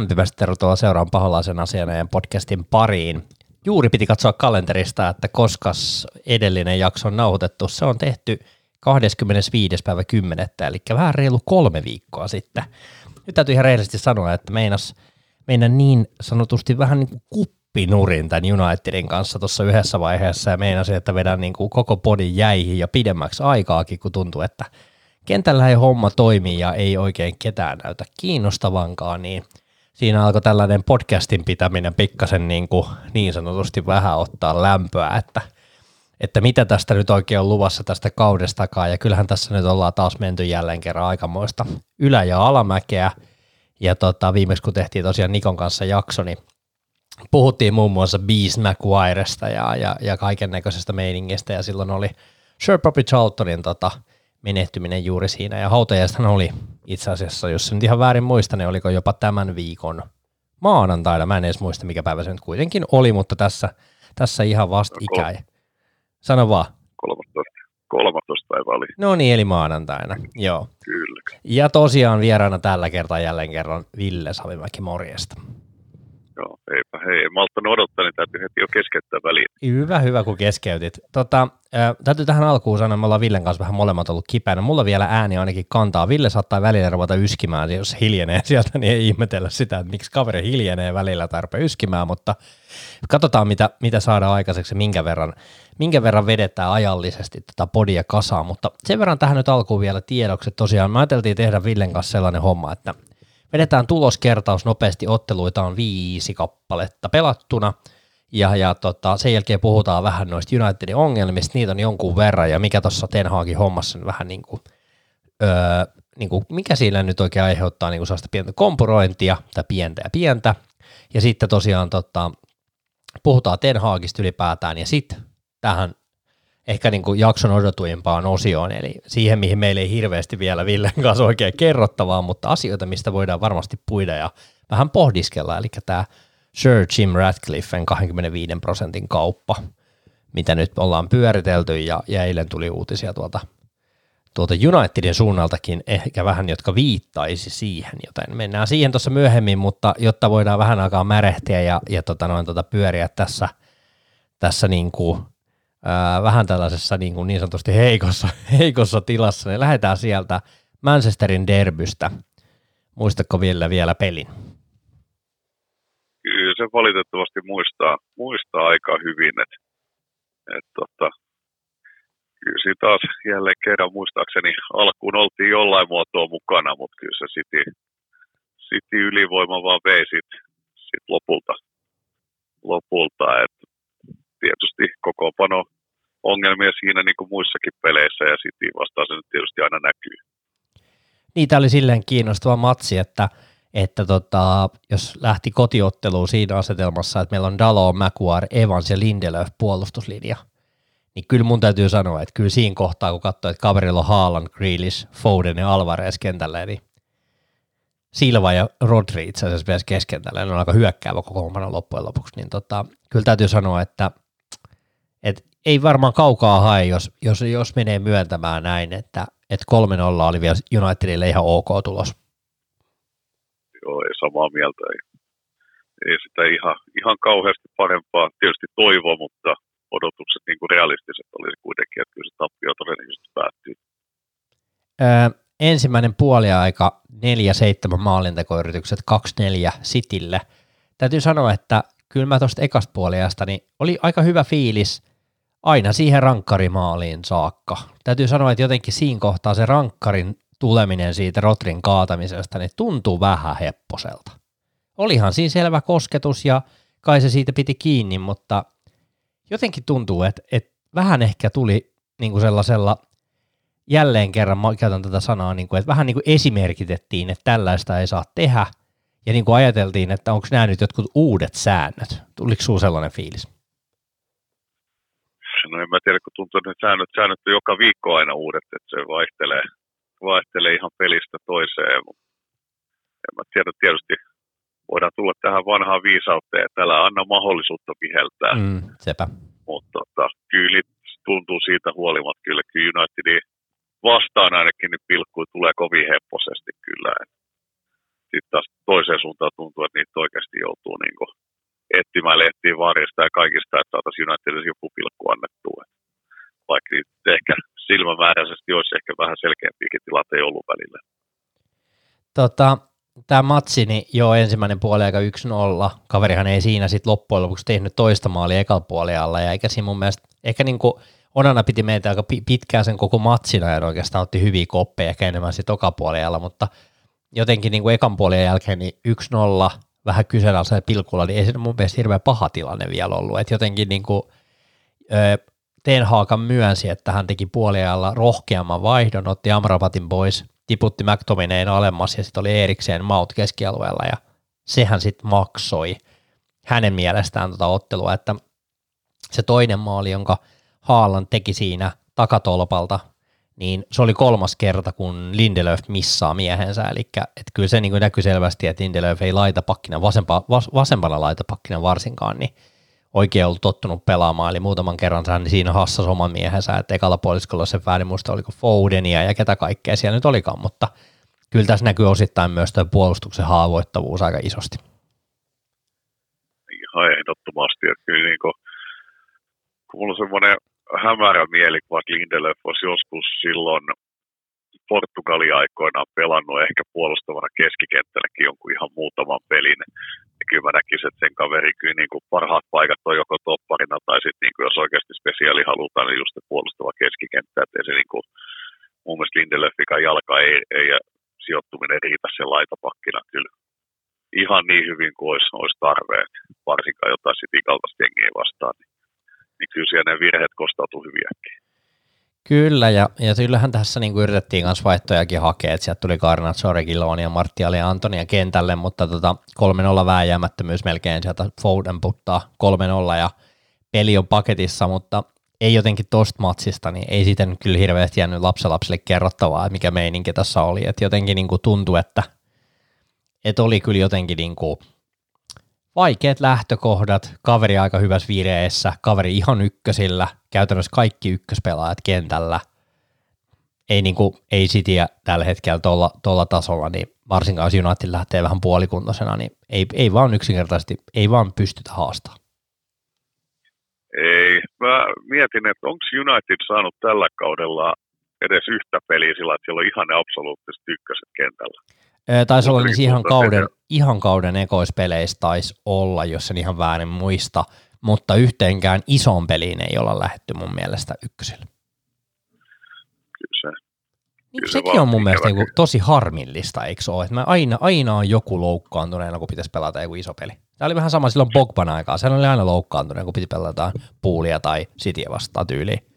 Lämpimästi tervetuloa seuraan paholaisen asianajan podcastin pariin. Juuri piti katsoa kalenterista, että koska edellinen jakso on nauhoitettu. Se on tehty 25. päivä 10. eli vähän reilu kolme viikkoa sitten. Nyt täytyy ihan rehellisesti sanoa, että meinas, meidän niin sanotusti vähän niin kuin kuppinurin tämän Unitedin kanssa tuossa yhdessä vaiheessa ja meinasin, että vedän niin kuin koko podin jäihin ja pidemmäksi aikaakin, kun tuntuu, että kentällä ei homma toimii ja ei oikein ketään näytä kiinnostavankaan, niin – siinä alkoi tällainen podcastin pitäminen pikkasen niin, kuin niin sanotusti vähän ottaa lämpöä, että, että mitä tästä nyt oikein on luvassa tästä kaudestakaan, ja kyllähän tässä nyt ollaan taas menty jälleen kerran aikamoista ylä- ja alamäkeä, ja tota, viimeksi kun tehtiin tosiaan Nikon kanssa jakso, niin puhuttiin muun muassa Beast McGuiresta ja, ja, ja kaiken näköisestä meiningistä, ja silloin oli Sir Bobby Charltonin tota, menehtyminen juuri siinä, ja hautajaistahan oli itse asiassa, jos nyt ihan väärin muista, niin oliko jopa tämän viikon maanantaina, mä en edes muista mikä päivä se nyt kuitenkin oli, mutta tässä, tässä ihan vasta ikäi. Sano vaan. 13. 13 päivä oli. No niin, eli maanantaina, joo. Kyllä. Ja tosiaan vieraana tällä kertaa jälleen kerran Ville Savimäki, morjesta. Joo, eipä hei, malttanut odottaa, niin täytyy heti jo keskeyttää väliin. Hyvä, hyvä kun keskeytit. Tota, äh, täytyy tähän alkuun sanoa, me ollaan Villen kanssa vähän molemmat ollut kipeänä. Mulla vielä ääni ainakin kantaa. Ville saattaa välillä ruveta yskimään, jos hiljenee sieltä, niin ei ihmetellä sitä, että miksi kaveri hiljenee välillä tarpeen yskimään, mutta katsotaan, mitä, mitä saadaan aikaiseksi minkä verran, minkä verran vedetään ajallisesti tätä podia kasaan, mutta sen verran tähän nyt alkuun vielä tiedokset. Tosiaan me ajateltiin tehdä Villen kanssa sellainen homma, että vedetään tuloskertaus nopeasti, otteluita on viisi kappaletta pelattuna, ja, ja tota, sen jälkeen puhutaan vähän noista Unitedin ongelmista, niitä on jonkun verran, ja mikä tuossa Ten Hagin hommassa vähän niin kuin, öö, niin kuin, mikä siinä nyt oikein aiheuttaa niin kuin sellaista pientä kompurointia, tai pientä ja pientä, ja sitten tosiaan tota, puhutaan Ten Hagista ylipäätään, ja sitten tähän ehkä niin kuin jakson odotuimpaan osioon, eli siihen, mihin meillä ei hirveästi vielä Villen kanssa oikein kerrottavaa, mutta asioita, mistä voidaan varmasti puida ja vähän pohdiskella, eli tämä Sir Jim Ratcliffen 25 prosentin kauppa, mitä nyt ollaan pyöritelty, ja, ja eilen tuli uutisia tuolta, tuolta Unitedin suunnaltakin ehkä vähän, jotka viittaisi siihen, joten mennään siihen tuossa myöhemmin, mutta jotta voidaan vähän aikaa märehtiä ja, ja tota noin, tota pyöriä tässä, tässä niin kuin ää, vähän tällaisessa niin, kuin niin sanotusti heikossa, heikossa tilassa, niin lähdetään sieltä Manchesterin derbystä. Muistatko vielä, vielä pelin? Kyllä se valitettavasti muistaa, muistaa aika hyvin, että et tota, kyllä siinä taas jälleen kerran muistaakseni alkuun oltiin jollain muotoa mukana, mutta kyllä se City, City ylivoima vaan vei sit, sit lopulta, lopulta että tietysti pano ongelmia siinä niin kuin muissakin peleissä ja City vastaan se nyt tietysti aina näkyy. Tämä oli silleen kiinnostava matsi, että, että tota, jos lähti kotiotteluun siinä asetelmassa, että meillä on Dalo, Maguire, Evans ja Lindelöf puolustuslinja, niin kyllä mun täytyy sanoa, että kyllä siinä kohtaa, kun katsoo, että kaverilla on Haaland, Grealish, Foden ja Alvarez kentällä, niin Silva ja Rodri itse asiassa myös keskentällä, ne on aika hyökkäävä koko loppujen lopuksi, niin tota, kyllä täytyy sanoa, että et ei varmaan kaukaa hae, jos, jos, jos menee myöntämään näin, että, että 3-0 oli vielä Unitedille ihan ok tulos. Joo, ei samaa mieltä. Ei, ei sitä ihan, ihan kauheasti parempaa tietysti toivoa, mutta odotukset niin kuin realistiset olisi kuitenkin, että kyllä se tappio todennäköisesti päättyy. Öö, ensimmäinen puoliaika 4-7 maalintekoyritykset 2-4 Sitille. Täytyy sanoa, että kyllä mä tuosta ekasta puoliajasta niin oli aika hyvä fiilis – aina siihen rankkarimaaliin saakka. Täytyy sanoa, että jotenkin siinä kohtaa se rankkarin tuleminen siitä Rotrin kaatamisesta niin tuntuu vähän hepposelta. Olihan siinä selvä kosketus ja kai se siitä piti kiinni, mutta jotenkin tuntuu, että, että vähän ehkä tuli niin kuin sellaisella, jälleen kerran mä käytän tätä sanaa, niin kuin, että vähän niin kuin esimerkitettiin, että tällaista ei saa tehdä, ja niin kuin ajateltiin, että onko nämä nyt jotkut uudet säännöt. Tuliko sinulla sellainen fiilis? No en mä tiedä, kun tuntuu, että säännöt, säännöt on joka viikko aina uudet, että se vaihtelee, vaihtelee ihan pelistä toiseen. En mä tiedä, tietysti voidaan tulla tähän vanhaan viisauteen, että älä anna mahdollisuutta viheltää. Mm, sepä. Mutta tota, kyllä tuntuu siitä huolimatta, kyllä, kyllä Unitedin vastaan ainakin niin pilkkui tulee kovin hepposesti kyllä. Sitten taas toiseen suuntaan tuntuu, että niitä oikeasti joutuu niin kuin etsimään lehtiin varjesta ja kaikista, että saataisiin Unitedille joku pilkku annettua. Vaikka ehkä silmämääräisesti olisi ehkä vähän selkeämpiäkin tilanteita ollut välillä. Tota, tämä matsi, niin jo ensimmäinen puoli aika 1-0. Kaverihan ei siinä sitten loppujen lopuksi tehnyt toista maalia ekalla puolella, ja eikä siinä mun mielestä, ehkä niin kuin Onana piti meitä aika pitkään sen koko matsin ja oikeastaan otti hyviä koppeja ehkä enemmän sitten mutta jotenkin niin kuin ekan puolien jälkeen niin 1-0 vähän kyseenalaisella pilkulla, niin ei se mun mielestä hirveän paha tilanne vielä ollut, että jotenkin niin kuin, Ten Haakan myönsi, että hän teki puoliajalla rohkeamman vaihdon, otti Amrabatin pois, tiputti McTominayn alemmas ja sitten oli erikseen Maut keskialueella ja sehän sitten maksoi hänen mielestään tota ottelua, että se toinen maali, jonka Haalan teki siinä takatolpalta, niin se oli kolmas kerta, kun Lindelöf missaa miehensä, eli että kyllä se niin kuin näkyy selvästi, että Lindelöf ei laita pakkina, vasempa, vas, vasempana laita pakkina varsinkaan, niin oikein ollut tottunut pelaamaan, eli muutaman kerran hän siinä hassas oman miehensä, että ekalla puoliskolla se väärin muista oliko Fodenia ja ketä kaikkea siellä nyt olikaan, mutta kyllä tässä näkyy osittain myös tuo puolustuksen haavoittavuus aika isosti. Ihan ehdottomasti, että kyllä niin kuin, kun mulla on semmoinen hämärä mieli, vaikka Lindelöf olisi joskus silloin Portugali aikoinaan pelannut ehkä puolustavana keskikenttälläkin jonkun ihan muutaman pelin. Ja kyllä mä näkisin, että sen kaveri kyllä niin kuin parhaat paikat on joko topparina tai sitten niin kuin jos oikeasti spesiaali halutaan, niin just puolustava keskikenttä. Että se niin kuin, mun mielestä Lindelöfikan jalka ei, ei sijoittuminen riitä sen laitapakkina kyllä ihan niin hyvin kuin olisi, olisi tarve, varsinkaan jotain sitten ikaltaista jengiä vastaan, niin, niin kyllä siellä ne virheet kostautuu hyviäkin. Kyllä, ja, ja kyllähän tässä niin kuin yritettiin myös vaihtojakin hakea, että sieltä tuli Garnazzo, Regiloni ja Martiali ja Antonia kentälle, mutta tota, 3-0 vääjäämättömyys melkein sieltä Foden puttaa 3-0 ja peli on paketissa, mutta ei jotenkin tosta matsista, niin ei siitä nyt kyllä hirveästi jäänyt lapselapsille kerrottavaa, että mikä meininki tässä oli, että jotenkin niin kuin tuntui, että, että oli kyllä jotenkin niin kuin vaikeat lähtökohdat, kaveri aika hyvässä vireessä, kaveri ihan ykkösillä, käytännössä kaikki ykköspelaajat kentällä, ei, niin kuin, ei Cityä tällä hetkellä tuolla tasolla, niin varsinkaan jos United lähtee vähän puolikuntoisena, niin ei, ei vaan yksinkertaisesti, ei vaan pystytä haastaa. Ei. Mä mietin, että onko United saanut tällä kaudella edes yhtä peliä sillä, että siellä on ihan ne absoluuttiset ykköset kentällä. Taisi olla niin ihan kauden, ihan kauden ekoispeleissä taisi olla, jos sen ihan väärin muista, mutta yhteenkään ison peliin ei olla lähetty mun mielestä ykkösellä. Kyllä se, niin, kyllä sekin se on mun mielestä niin kuin, tosi harmillista, eikö ole? Että mä aina, aina on joku loukkaantuneena, kun pitäisi pelata joku iso peli. Tämä oli vähän sama silloin Bogban aikaa. Se oli aina loukkaantuneena, kun piti pelata puulia tai sitiä vastaan tyyliin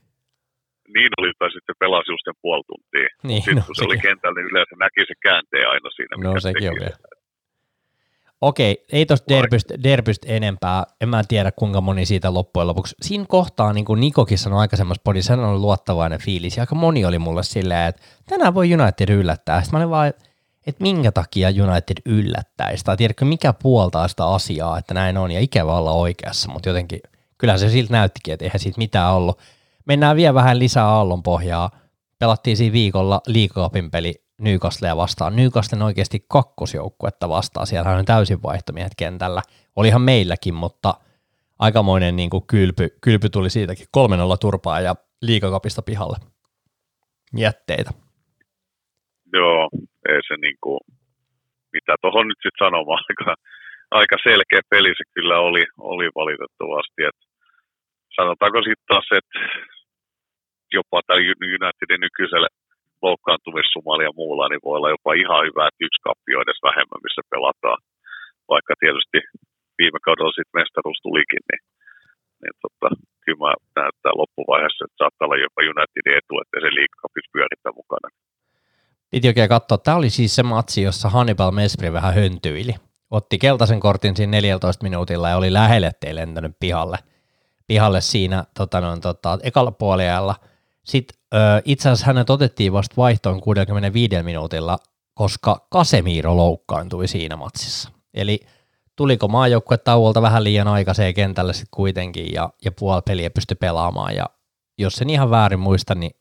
niin oli, tai sitten pelasi just sen puoli tuntia. Niin, sitten no, kun se oli kentällä, niin yleensä näki se käänteen aina siinä. No sekin on vielä. Okei, ei tuosta derbystä, derbystä enempää. En mä tiedä, kuinka moni siitä loppujen lopuksi. Siinä kohtaa, niin kuin Nikokin sanoi aikaisemmassa podissa, on luottavainen fiilis. Ja aika moni oli mulle silleen, että tänään voi United yllättää. Sitten mä olin vaan, että minkä takia United yllättäisi. Tai tiedätkö, mikä puoltaa sitä asiaa, että näin on. Ja ikävä olla oikeassa, mutta jotenkin, kyllähän se siltä näyttikin, että eihän siitä mitään ollut. Mennään vielä vähän lisää aallon pohjaa. Pelattiin siinä viikolla liikakapin peli Newcastlea vastaan. Newcastle oikeasti kakkosjoukkuetta vastaan. Siellä on täysin vaihtomiehet kentällä. Olihan meilläkin, mutta aikamoinen niin kuin kylpy, kylpy tuli siitäkin. 3-0 turpaa ja liikakapista pihalle jätteitä. Joo, ei se niin kuin, mitä tuohon nyt sitten sanomaan, aika, aika selkeä peli se kyllä oli, oli valitettavasti, että sanotaanko sitten taas, että jopa tällä Unitedin nykyisellä loukkaantumissumalla ja muulla, niin voi olla jopa ihan hyvä, että yksi kappio edes vähemmän, missä pelataan. Vaikka tietysti viime kaudella sitten mestaruus tulikin, niin, niin tota, kyllä mä näyttää loppuvaiheessa, että saattaa olla jopa Unitedin etu, että se liikakapis pyörittää mukana. Piti oikein katsoa. Tämä oli siis se matsi, jossa Hannibal Mespri vähän höntyili. Otti keltaisen kortin siinä 14 minuutilla ja oli lähelle, ettei lentänyt pihalle – pihalle siinä tota, noin, tota, ekalla puoliajalla. Sitten itse asiassa hänet otettiin vasta vaihtoon 65 minuutilla, koska Casemiro loukkaantui siinä matsissa. Eli tuliko maajoukkue tauolta vähän liian aikaiseen kentälle sitten kuitenkin ja, ja puoli peliä pystyi pelaamaan. Ja jos sen ihan väärin muista, niin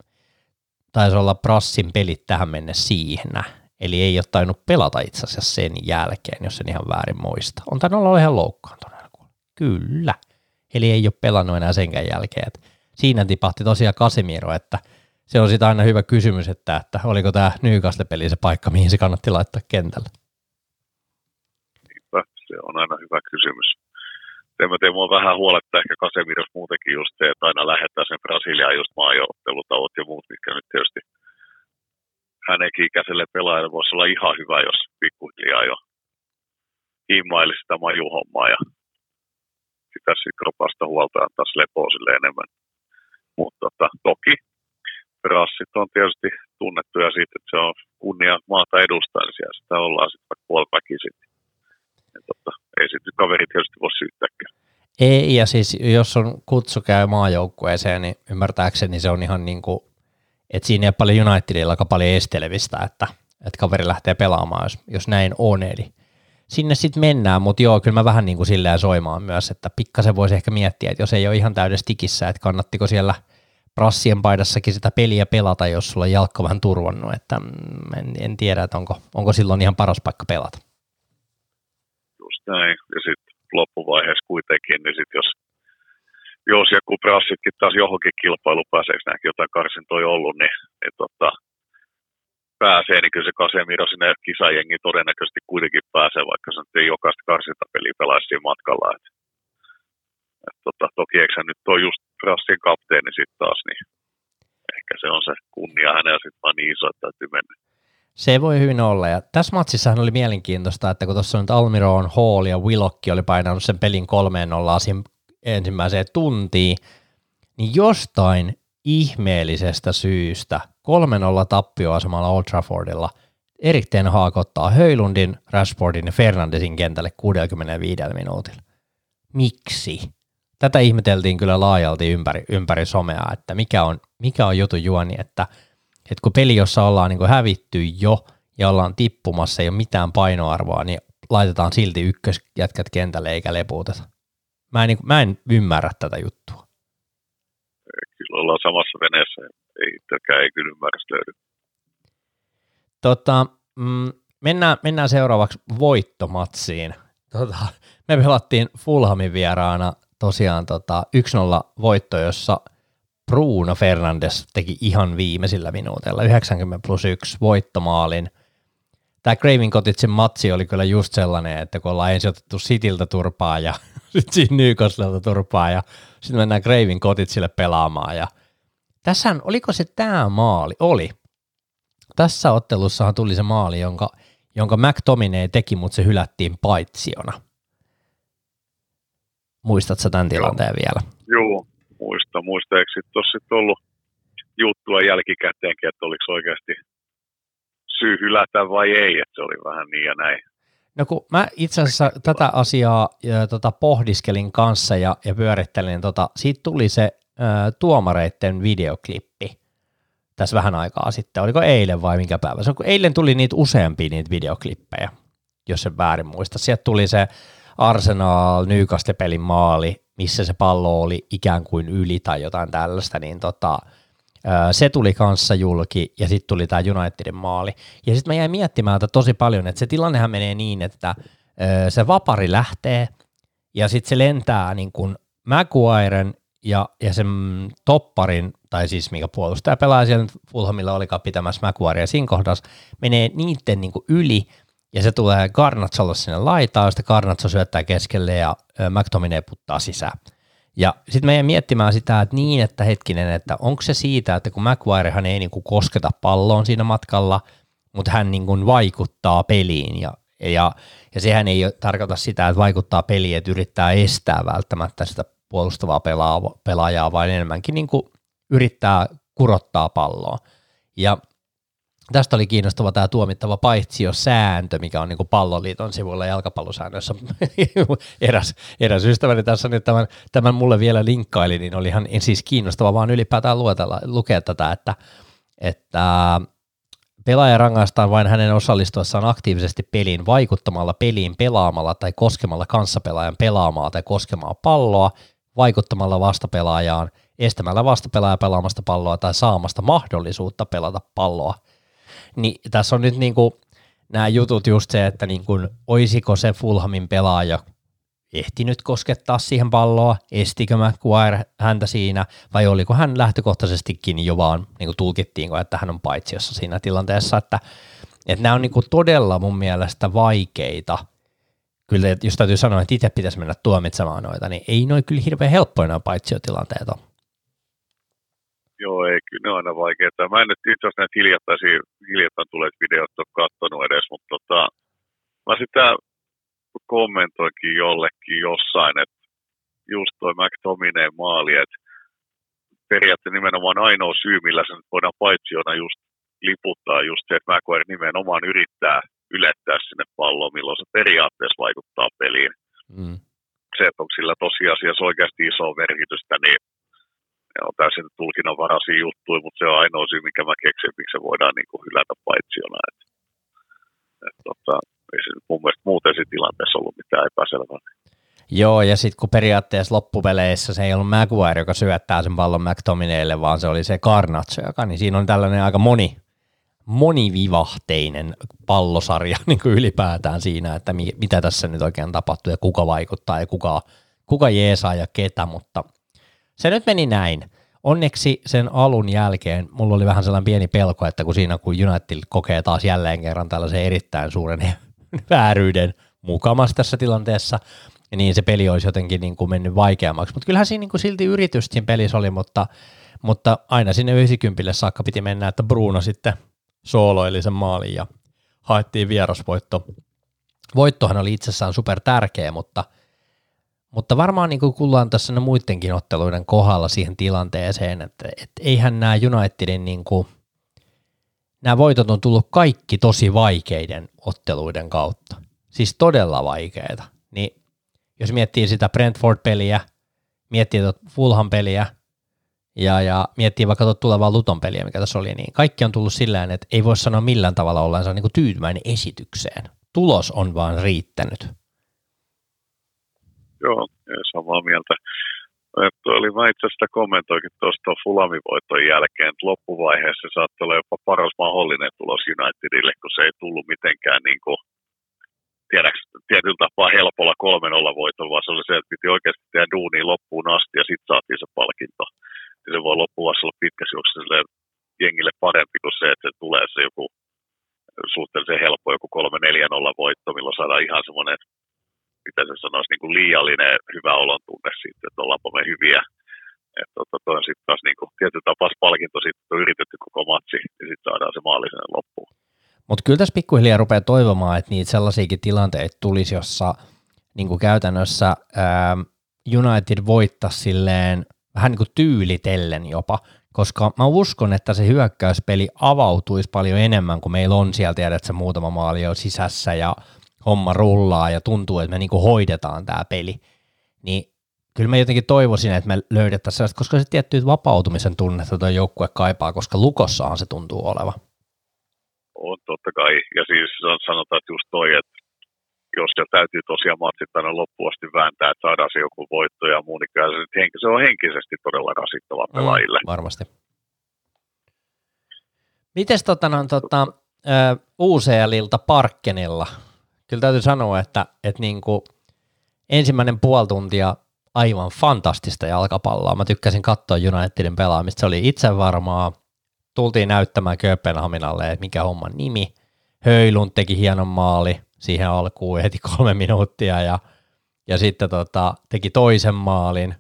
taisi olla Prassin pelit tähän mennessä siinä. Eli ei ole tainnut pelata itse asiassa sen jälkeen, jos sen ihan väärin muista. On tainnut olla ihan loukkaantuneena. Kyllä. Eli ei ole pelannut enää senkään jälkeen. Et siinä tipahti tosiaan Casemiro, että se on sitä aina hyvä kysymys, että, että oliko tämä Newcastle-peli se paikka, mihin se kannatti laittaa kentälle. Niinpä, se on aina hyvä kysymys. En mä tiedä, mua vähän huoletta ehkä Kasemiros muutenkin just se, että aina lähettää sen Brasiliaan just maajouttelutauot ja muut, mitkä nyt tietysti hänenkin ikäiselle pelaajalle voisi olla ihan hyvä, jos pikkuhiljaa jo himmaili sitä majuhommaa ja sitä kropasta huolta antaa lepoa sille enemmän. Mutta tota, toki rassit on tietysti tunnettuja siitä, että se on kunnia maata edustaa, niin siellä sitä ollaan sitten vaikka puoliväkisin. Tota, ei sitten kaveri tietysti voi syyttääkään. Ei, ja siis jos on kutsu käy maajoukkueeseen, niin ymmärtääkseni se on ihan niin kuin, että siinä ei ole paljon Unitedilla aika paljon estelevistä, että, että kaveri lähtee pelaamaan, jos, jos näin on. Eli sinne sitten mennään, mutta joo, kyllä mä vähän niin kuin silleen soimaan myös, että pikkasen voisi ehkä miettiä, että jos ei ole ihan täydessä tikissä, että kannattiko siellä prassien paidassakin sitä peliä pelata, jos sulla on jalka vähän turvannut, että mm, en, en tiedä, että onko, onko silloin ihan paras paikka pelata. Just näin, ja sitten loppuvaiheessa kuitenkin, niin sitten jos, jos joku prassitkin taas johonkin kilpailu pääseekö näinkin jotain karsintoja ollut, niin, niin tota, pääsee, niin kyllä se Casemiro sinne kisajengi todennäköisesti kuitenkin pääsee, vaikka se ei jokaista karsintapeliä pelaisi siinä matkalla. Et, et tota, toki eikö hän nyt ole just Rassin kapteeni sitten taas, niin ehkä se on se kunnia hänellä sitten vaan niin iso, että täytyy mennä. Se voi hyvin olla, ja tässä matsissahan oli mielenkiintoista, että kun tuossa nyt Almiron, Hall ja Willokki oli painanut sen pelin kolmeen nollaan siihen ensimmäiseen tuntiin, niin jostain ihmeellisestä syystä 3-0 tappioasemalla Old Traffordilla erittäin haakottaa Höylundin, Rashfordin ja Fernandesin kentälle 65 minuutilla. Miksi? Tätä ihmeteltiin kyllä laajalti ympäri, ympäri somea, että mikä on, mikä on jutu juoni, että, että kun peli, jossa ollaan niin hävitty jo ja ollaan tippumassa, ei ole mitään painoarvoa, niin laitetaan silti ykkösjätkät kentälle eikä lepuuteta. Mä en, niin, mä en ymmärrä tätä juttua. Ollaan samassa veneessä ei ei kyllä ymmärrystä löydy. Tota, mm, mennään, mennään seuraavaksi voittomatsiin. Tota, me pelattiin Fulhamin vieraana tosiaan tota 1-0 voitto, jossa Bruno Fernandes teki ihan viimeisillä minuutilla 90 plus 1 voittomaalin. Tämä Craven Cottagein matsi oli kyllä just sellainen, että kun ollaan ensin otettu Citiltä turpaa ja sitten siinä Newcastlelta turpaa ja sitten mennään Craven Cottagelle pelaamaan ja – Tässähän, oliko se tämä maali? Oli. Tässä ottelussahan tuli se maali, jonka, jonka McTominay teki, mutta se hylättiin paitsiona. Muistatko tämän tilanteen Joo. vielä? Joo, muista. Muista, eikö ole sit ollut juttua jälkikäteenkin, että oliko oikeasti syy hylätä vai ei, että se oli vähän niin ja näin. No kun mä itse asiassa tätä asiaa ja, tota, pohdiskelin kanssa ja, ja pyörittelin, tota, siitä tuli se tuomareiden videoklippi tässä vähän aikaa sitten. Oliko eilen vai minkä päivä? Se on, kun eilen tuli niitä useampia niitä videoklippejä, jos se väärin muista. Sieltä tuli se Arsenal Newcastle-pelin maali, missä se pallo oli ikään kuin yli tai jotain tällaista, niin tota, se tuli kanssa julki ja sitten tuli tämä Unitedin maali. Ja sitten mä jäin miettimään että tosi paljon, että se tilannehan menee niin, että se vapari lähtee ja sitten se lentää niin kuin Maguiren ja, ja sen topparin, tai siis mikä puolustaja pelaa siellä Fulhamilla olikaan pitämässä Maguirea siinä kohdassa, menee niiden niin kuin yli, ja se tulee Garnatsolle sinne laitaan, sitten Garnatso syöttää keskelle ja McTominay puttaa sisään. Ja sitten meidän miettimään sitä, että niin, että hetkinen, että onko se siitä, että kun McGuirehan ei niin kuin kosketa palloon siinä matkalla, mutta hän niin kuin vaikuttaa peliin ja, ja, ja sehän ei tarkoita sitä, että vaikuttaa peliin, että yrittää estää välttämättä sitä puolustavaa pelaajaa, vaan enemmänkin niin kuin yrittää kurottaa palloa. Ja tästä oli kiinnostava tämä tuomittava sääntö, mikä on niin kuin palloliiton sivuilla jalkapallosäännössä. eräs, eräs ystäväni tässä nyt tämän, tämän mulle vielä linkkaili, niin oli ihan siis kiinnostava vaan ylipäätään luetella, lukea tätä, että, että pelaaja rangaistaan vain hänen osallistuessaan aktiivisesti peliin vaikuttamalla peliin pelaamalla tai koskemalla kanssapelaajan pelaamaa tai koskemaa palloa – vaikuttamalla vastapelaajaan, estämällä vastapelaajaa pelaamasta palloa tai saamasta mahdollisuutta pelata palloa. Niin tässä on nyt niin kuin, nämä jutut just se, että kuin, oisiko se Fulhamin pelaaja ehtinyt koskettaa siihen palloa, estikö McGuire häntä siinä, vai oliko hän lähtökohtaisestikin jo vaan, niin kuin tulkittiinko, että hän on paitsiossa siinä tilanteessa, että, että nämä on niin kuin todella mun mielestä vaikeita, kyllä jos täytyy sanoa, että itse pitäisi mennä tuomitsemaan noita, niin ei noin kyllä hirveän helppoja nämä paitsiotilanteet ole. Joo, ei, kyllä ne on aina vaikeita. Mä en nyt itse asiassa näitä hiljattaisia, hiljattain tulleet videot ole katsonut edes, mutta tota, mä sitä kommentoinkin jollekin jossain, että just toi McTominay maali, että periaatteessa nimenomaan ainoa syy, millä se nyt voidaan paitsiona just liputtaa just se, että McQuarrie nimenomaan yrittää ylettää sinne palloon, milloin se periaatteessa vaikuttaa peliin. Mm. Se, että onko sillä tosiasiassa oikeasti iso merkitystä, niin on täysin tulkinnanvaraisia juttuja, mutta se on ainoa syy, mikä mä keksin, miksi se voidaan niin kuin hylätä paitsiona. Et, et, tota, ei se mun mielestä muuten siinä tilanteessa ollut mitään epäselvää. Joo, ja sitten kun periaatteessa loppupeleissä se ei ollut Maguire, joka syöttää sen pallon McTominaylle, vaan se oli se Garnacho, joka, niin siinä on tällainen aika moni, monivivahteinen pallosarja niin kuin ylipäätään siinä, että mi, mitä tässä nyt oikein tapahtuu ja kuka vaikuttaa ja kuka, kuka jeesaa ja ketä, mutta se nyt meni näin. Onneksi sen alun jälkeen mulla oli vähän sellainen pieni pelko, että kun siinä kun United kokee taas jälleen kerran tällaisen erittäin suuren vääryyden mukamassa tässä tilanteessa, niin se peli olisi jotenkin niin kuin mennyt vaikeammaksi. Mutta kyllähän siinä niin kuin silti yritys siinä pelissä oli, mutta, mutta aina sinne 90 saakka piti mennä, että Bruno sitten sooloili sen maalin ja haettiin vierasvoitto. Voittohan oli itsessään super tärkeä, mutta, mutta varmaan niin kuin kuullaan tässä muidenkin otteluiden kohdalla siihen tilanteeseen, että, että eihän nämä Unitedin niin kuin, nämä voitot on tullut kaikki tosi vaikeiden otteluiden kautta. Siis todella vaikeita. Niin jos miettii sitä Brentford-peliä, miettii tuota Fulham-peliä ja, ja miettii vaikka tuota tulevaa Luton peliä, mikä tässä oli, niin kaikki on tullut sillä että ei voi sanoa millään tavalla ollensa niin kuin tyytyväinen esitykseen. Tulos on vaan riittänyt. Joo, samaa mieltä. Että oli, mä itse asiassa kommentoikin tuosta Fulamin voiton jälkeen, että loppuvaiheessa saattoi olla jopa paras mahdollinen tulos Unitedille, kun se ei tullut mitenkään niin kuin, tiedäks, tietyllä tapaa helpolla 3-0 voitolla, vaan se oli se, että piti oikeasti tehdä duunia loppuun asti ja sitten saatiin se palkinto. Ja se voi loppuvaiheessa olla pitkässä juoksussa jengille parempi kuin se, että se tulee se joku suhteellisen helppo joku 3-4-0 voitto, milloin saadaan ihan semmoinen mitä se sanoisi, niin kuin liiallinen hyvä olon tunne siitä, että ollaanpa me hyviä. Että tota, on sitten taas niin kuin, tietyllä tapaa palkinto, sitten on yritetty koko matsi, ja sitten saadaan se maallisena loppuun. Mutta kyllä tässä pikkuhiljaa rupeaa toivomaan, että niitä sellaisiakin tilanteita tulisi, jossa niin kuin käytännössä ää, United voittaisi silleen vähän niin kuin tyylitellen jopa, koska mä uskon, että se hyökkäyspeli avautuisi paljon enemmän, kun meillä on siellä, tiedät, se muutama maali jo sisässä ja homma rullaa ja tuntuu, että me niinku hoidetaan tämä peli, niin kyllä mä jotenkin toivoisin, että me löydettäisiin sellaista, koska se tietty vapautumisen tunnetta tuo joukkue kaipaa, koska lukossahan se tuntuu oleva. On totta kai, ja siis sanotaan, että just toi, että jos se täytyy tosiaan matsit aina loppuun asti vääntää, että saadaan se joku voitto ja muu, niin se, se on henkisesti todella rasittava mm, pelaajille. Mm, varmasti. Mites tota, no, tota, UCLilta Parkkenilla kyllä täytyy sanoa, että, että niin kuin ensimmäinen puoli tuntia aivan fantastista jalkapalloa. Mä tykkäsin katsoa Unitedin pelaamista. Se oli itsevarmaa. Tultiin näyttämään Kööpenhaminalle, että mikä homman nimi. Höylund teki hienon maali siihen alkuun heti kolme minuuttia ja, ja sitten tota, teki toisen maalin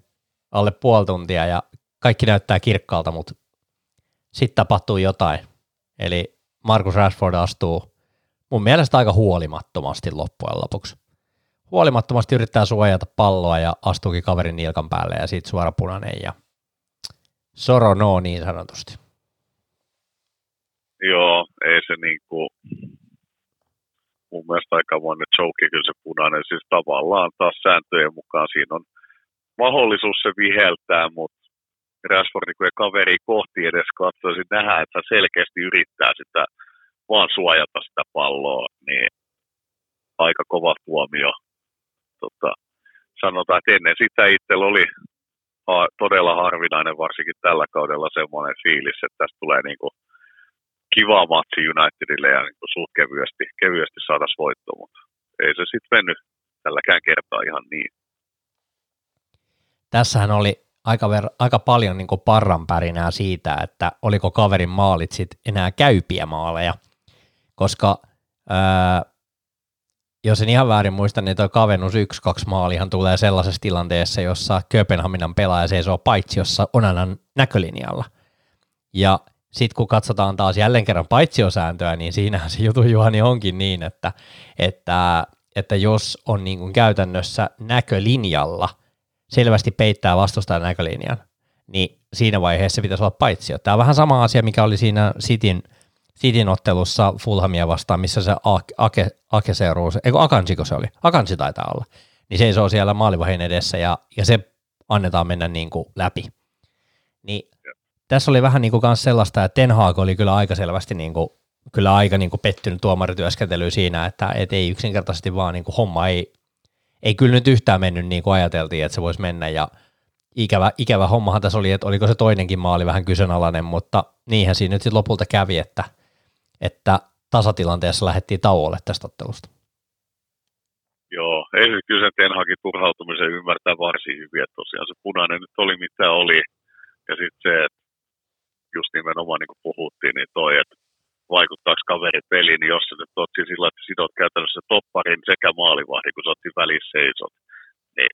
alle puoli tuntia ja kaikki näyttää kirkkaalta, mutta sitten tapahtuu jotain. Eli Markus Rashford astuu mun mielestä aika huolimattomasti loppujen lopuksi. Huolimattomasti yrittää suojata palloa ja astuukin kaverin nilkan päälle ja siitä suora punainen ja soro no niin sanotusti. Joo, ei se niinku, mun mielestä aika monen choke kyllä se punainen, siis tavallaan taas sääntöjen mukaan siinä on mahdollisuus se viheltää, mutta Rashford ei kaveri kohti edes katsoisi nähdä, että selkeästi yrittää sitä vaan suojata sitä palloa, niin aika kova tuomio. Tota, sanotaan, että ennen sitä itsellä oli ha- todella harvinainen, varsinkin tällä kaudella semmoinen fiilis, että tästä tulee niinku kiva matsi Unitedille ja niin suht kevyesti, kevyesti saataisiin voitto, mutta ei se sitten mennyt tälläkään kertaa ihan niin. Tässähän oli aika, ver- aika paljon niin parran pärinää siitä, että oliko kaverin maalit sit enää käypiä maaleja, koska ää, jos en ihan väärin muista, niin tuo kavennus 1-2 maalihan tulee sellaisessa tilanteessa, jossa Kööpenhaminan pelaaja seisoo paitsi jossa Onanan näkölinjalla. Ja sitten kun katsotaan taas jälleen kerran paitsiosääntöä, niin siinähän se jutu Juhani onkin niin, että, että, että jos on niin kuin käytännössä näkölinjalla, selvästi peittää vastustajan näkölinjan, niin siinä vaiheessa pitäisi olla paitsio. Tämä on vähän sama asia, mikä oli siinä Cityn, Cityn ottelussa Fulhamia vastaan, missä se Ake, Ake eikö Akansiko se oli? Akansi taitaa olla. Niin seisoo siellä maalivahin edessä ja, ja se annetaan mennä niin kuin läpi. Niin tässä oli vähän niin kuin kans sellaista, että Ten Hag oli kyllä aika selvästi niin kuin, kyllä aika niin kuin pettynyt tuomarityöskentelyyn siinä, että et ei yksinkertaisesti vaan niin kuin homma ei, ei kyllä nyt yhtään mennyt niin kuin ajateltiin, että se voisi mennä ja ikävä, ikävä hommahan tässä oli, että oliko se toinenkin maali vähän kyseenalainen, mutta niinhän siinä nyt sitten lopulta kävi, että, että tasatilanteessa lähdettiin tauolle tästä ottelusta. Joo, ei kyllä sen Ten Hagin turhautumisen ymmärtää varsin hyvin, että tosiaan se punainen nyt oli mitä oli, ja sitten se, että just nimenomaan niin kuin puhuttiin, niin toi, että vaikuttaako kaveri peliin, niin jos sä nyt oot sillä, että sidot käytännössä topparin sekä maalivahdin, kun sä oot välissä seisot, niin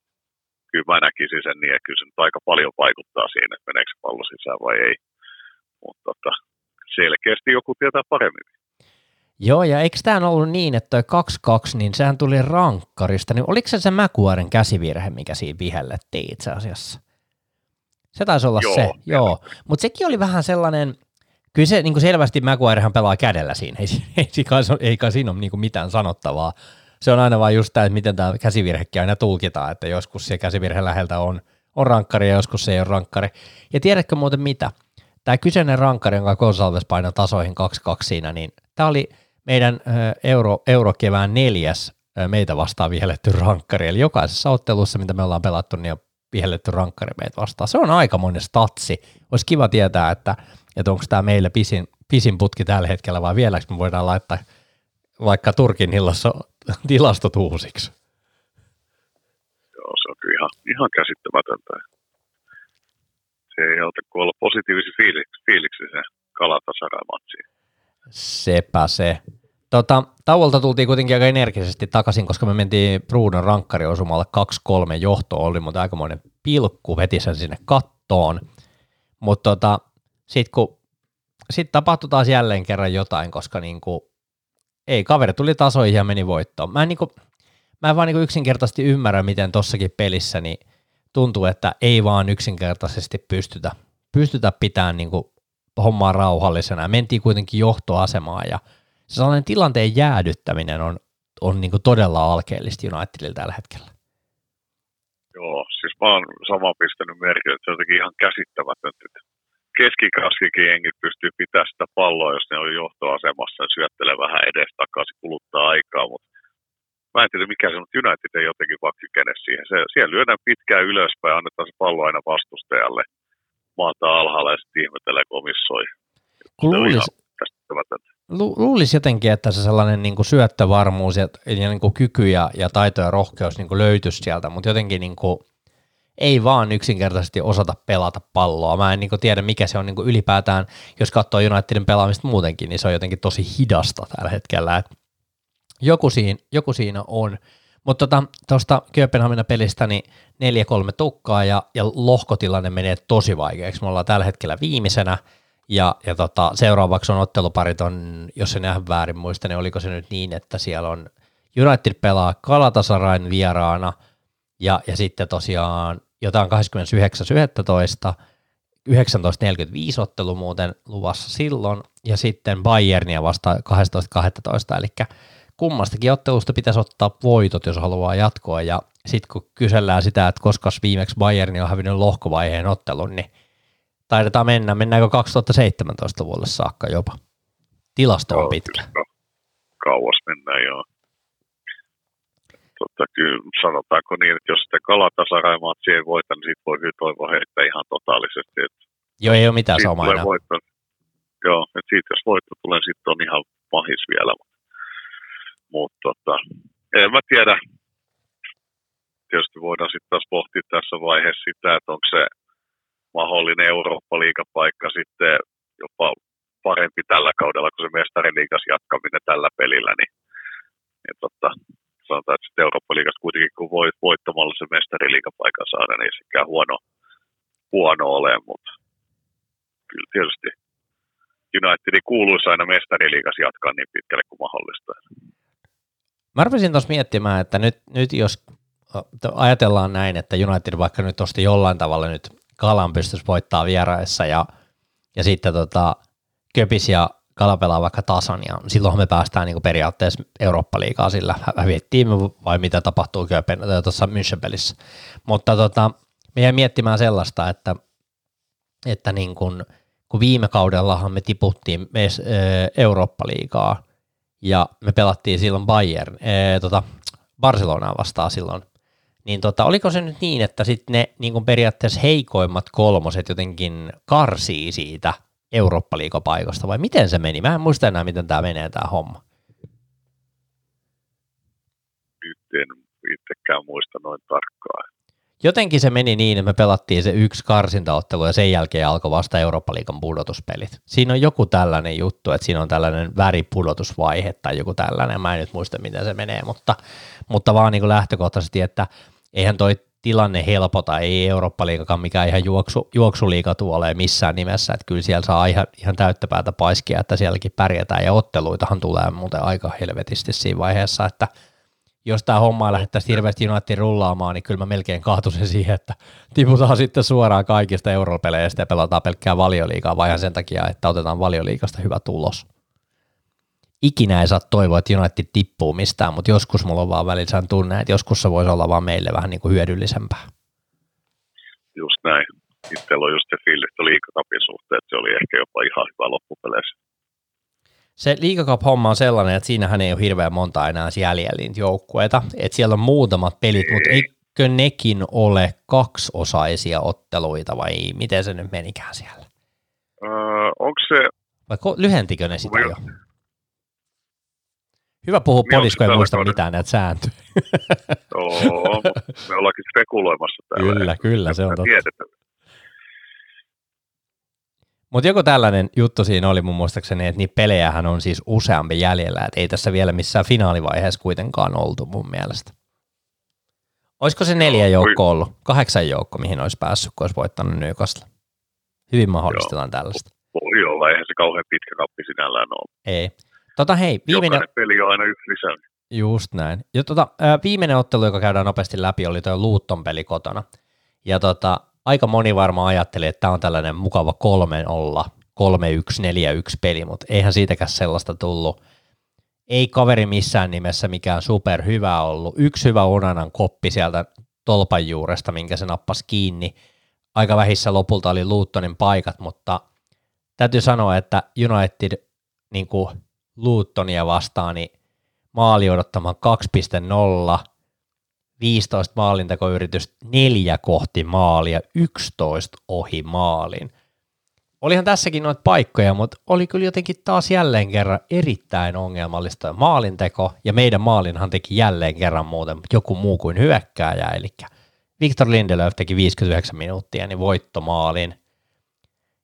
kyllä mä näkisin sen niin, että kyllä se nyt aika paljon vaikuttaa siinä, että meneekö pallo sisään vai ei. Mutta tota, selkeästi joku tietää paremmin. Joo, ja eikö tämä ollut niin, että toi 2-2, niin sehän tuli rankkarista, niin oliko se se Mäkuaren käsivirhe, mikä siinä vihellettiin itse asiassa? Se taisi olla joo, se, joo. Mutta sekin oli vähän sellainen, kyllä se niin kuin selvästi Maguirehan pelaa kädellä siinä, ei, ei, ei, ei kai siinä ole niin kuin mitään sanottavaa. Se on aina vain just tämä, että miten tämä käsivirhekin aina tulkitaan, että joskus se käsivirhe läheltä on, on rankkari ja joskus se ei ole rankkari. Ja tiedätkö muuten mitä? Tämä kyseinen rankkari, jonka Gonsalves painaa tasoihin 2-2 siinä, niin tämä oli meidän euro, eurokevään neljäs meitä vastaan vihelletty rankkari. Eli jokaisessa ottelussa, mitä me ollaan pelattu, niin on vihelletty rankkari meitä vastaan. Se on aika monen statsi. Olisi kiva tietää, että, että onko tämä meille pisin, pisin putki tällä hetkellä vai vieläkö me voidaan laittaa vaikka Turkin illassa tilastot uusiksi. Joo, se on kyllä ihan, ihan käsittämätöntä. Se ei auta kuin olla positiivisi fiiliksi, fiiliksi se Kalatasara-matsi. Sepä se. Tota, tauolta tultiin kuitenkin aika energisesti takaisin, koska me mentiin Brunon rankkariosumalla 2-3 johto oli, mutta aikamoinen pilkku veti sen sinne kattoon. Mutta tota, sitten kun sit tapahtui taas jälleen kerran jotain, koska niinku, ei, kaveri tuli tasoihin ja meni voittoon. Mä en, niinku, mä en vaan niinku yksinkertaisesti ymmärrä, miten tossakin pelissä niin tuntuu, että ei vaan yksinkertaisesti pystytä, pystytä pitämään niinku hommaa rauhallisena. Mentiin kuitenkin johtoasemaan ja – se sellainen tilanteen jäädyttäminen on, on niin kuin todella alkeellista Unitedilla tällä hetkellä. Joo, siis mä oon sama pistänyt merkille, että se on jotenkin ihan käsittämätöntä, keskikaskikin pystyy pitämään sitä palloa, jos ne on johtoasemassa ja syöttelee vähän edes takaisin, kuluttaa aikaa, mutta mä en tiedä mikä se, mutta United ei jotenkin vaan kykene siihen. Se, siellä lyödään pitkään ylöspäin, annetaan se pallo aina vastustajalle, maataan alhaalla ja sitten ihmettelee komissoi. Luulisi, Lu, luulisi jotenkin, että se sellainen niin kuin syöttövarmuus ja, ja niin kuin kyky ja, ja taito ja rohkeus niin kuin löytyisi sieltä, mutta jotenkin niin kuin, ei vaan yksinkertaisesti osata pelata palloa. Mä en niin kuin tiedä, mikä se on niin kuin ylipäätään, jos katsoo Unitedin pelaamista muutenkin, niin se on jotenkin tosi hidasta tällä hetkellä. Et joku, siinä, joku siinä on. Mutta tuosta tota, Kööpenhaminan pelistä niin 4-3 tukkaa ja, ja lohkotilanne menee tosi vaikeaksi. Me ollaan tällä hetkellä viimeisenä – ja, ja tota, seuraavaksi on otteluparit on, jos en ihan väärin muista, niin oliko se nyt niin, että siellä on United pelaa Kalatasarain vieraana ja, ja sitten tosiaan jotain 29.11. 19.45 ottelu muuten luvassa silloin, ja sitten Bayernia vasta 12.12. Eli kummastakin ottelusta pitäisi ottaa voitot, jos haluaa jatkoa, ja sitten kun kysellään sitä, että koska viimeksi Bayerni on hävinnyt lohkovaiheen ottelun, niin taidetaan mennä. Mennäänkö 2017-luvulle saakka jopa? Tilasto on pitkä. Kauas mennään, joo. Totta, kyllä sanotaanko niin, että jos sitten kalatasaraimaatsi ei voita, niin siitä voi kyllä toivoa heittää ihan totaalisesti. Että joo, ei ole mitään samaa enää. Joo, että siitä jos voitto tulee, sitten on ihan pahis vielä. Mutta tota, en mä tiedä. Tietysti voidaan sitten taas pohtia tässä vaiheessa sitä, että onko se mahdollinen Eurooppa-liigapaikka sitten jopa parempi tällä kaudella kuin se mestariliigas jatkaminen tällä pelillä, niin, niin totta, sanotaan, että sitten Eurooppa-liigassa kuitenkin kun voit, voittamalla se mestariliigapaikan saada, niin ei sekään huono, huono ole, mutta kyllä tietysti Unitedin kuuluisi aina mestariliigas jatkaa niin pitkälle kuin mahdollista. Mä rupesin tuossa miettimään, että nyt, nyt jos ajatellaan näin, että United vaikka nyt osti jollain tavalla nyt Kalan pystyisi voittaa vieraissa ja, ja sitten tota, Köpis ja Kala pelaa vaikka tasan ja silloin me päästään niin periaatteessa Eurooppa-liigaa sillä, hävittiin vai mitä tapahtuu Köpen tuossa München-pelissä. Mutta tota, me jäi miettimään sellaista, että, että niin kun, kun viime kaudellahan me tiputtiin Eurooppa-liigaa ja me pelattiin silloin Bayern, e, tota, Barcelonaa vastaan silloin niin tota, oliko se nyt niin, että sitten ne niin periaatteessa heikoimmat kolmoset jotenkin karsii siitä Eurooppa-liigapaikasta, vai miten se meni? Mä en muista enää, miten tämä menee tämä homma. Nyt en itsekään muista noin tarkkaan. Jotenkin se meni niin, että me pelattiin se yksi karsintaottelu ja sen jälkeen alkoi vasta Eurooppa-liigan pudotuspelit. Siinä on joku tällainen juttu, että siinä on tällainen väripudotusvaihe tai joku tällainen. Mä en nyt muista, miten se menee, mutta, mutta vaan niin kuin lähtökohtaisesti, että eihän toi tilanne helpota, ei Eurooppa-liigakaan mikään ihan juoksu, juoksuliiga tuolee missään nimessä, että kyllä siellä saa ihan, ihan täyttä päätä paiskia, että sielläkin pärjätään, ja otteluitahan tulee muuten aika helvetisti siinä vaiheessa, että jos tämä homma lähdettäisiin hirveästi United rullaamaan, niin kyllä mä melkein kaatuisin siihen, että tiputaan sitten suoraan kaikista europeleistä ja pelataan pelkkää valioliigaa, vai sen takia, että otetaan valioliikasta hyvä tulos ikinä ei saa toivoa, että United tippuu mistään, mutta joskus mulla on vaan välillä tunne, että joskus se voisi olla vaan meille vähän niin kuin hyödyllisempää. Just näin. Itsellä on just se fiilis, että liikakapin suhteen, että se oli ehkä jopa ihan hyvä loppupeleissä. Se liikakap-homma on sellainen, että siinähän ei ole hirveän monta enää jäljellä niitä joukkueita. Että siellä on muutamat pelit, mutta eikö nekin ole kaksiosaisia otteluita vai miten se nyt menikään siellä? Öö, onko se... Vai lyhentikö ne sitä jo? Hyvä puhua niin podis, kun ei muista kauden? mitään näitä sääntöjä. Joo, me ollaankin spekuloimassa täällä. Kyllä, kyllä, se on totta. Mutta joku tällainen juttu siinä oli mun muistaakseni, että niitä pelejähän on siis useampi jäljellä, että ei tässä vielä missään finaalivaiheessa kuitenkaan oltu mun mielestä. Olisiko se neljä joukko ollut? Kahdeksan joukko, mihin olisi päässyt, kun olisi voittanut Newcastle. Hyvin mahdollistetaan tällaista. Voi olla, eihän se kauhean pitkä kappi sinällään ole. Ei. Tota, hei, viimeinen... Jokainen peli on aina yksi lisää. Just näin. Ja tota, viimeinen ottelu, joka käydään nopeasti läpi, oli tuo Luutton peli kotona. Ja tota, aika moni varmaan ajatteli, että tämä on tällainen mukava kolmen olla, 3-1, 4-1 peli, mutta eihän siitäkään sellaista tullut. Ei kaveri missään nimessä mikään super hyvä ollut. Yksi hyvä Onanan koppi sieltä tolpan juuresta, minkä se nappasi kiinni. Aika vähissä lopulta oli Luuttonin paikat, mutta täytyy sanoa, että United niin kuin Luuttonia vastaan, niin maali odottamaan 2.0, 15 maalintekoyritys, neljä kohti maalia, 11 ohi maalin. Olihan tässäkin noita paikkoja, mutta oli kyllä jotenkin taas jälleen kerran erittäin ongelmallista maalinteko, ja meidän maalinhan teki jälleen kerran muuten joku muu kuin hyökkääjä, eli Victor Lindelöf teki 59 minuuttia, niin voittomaalin –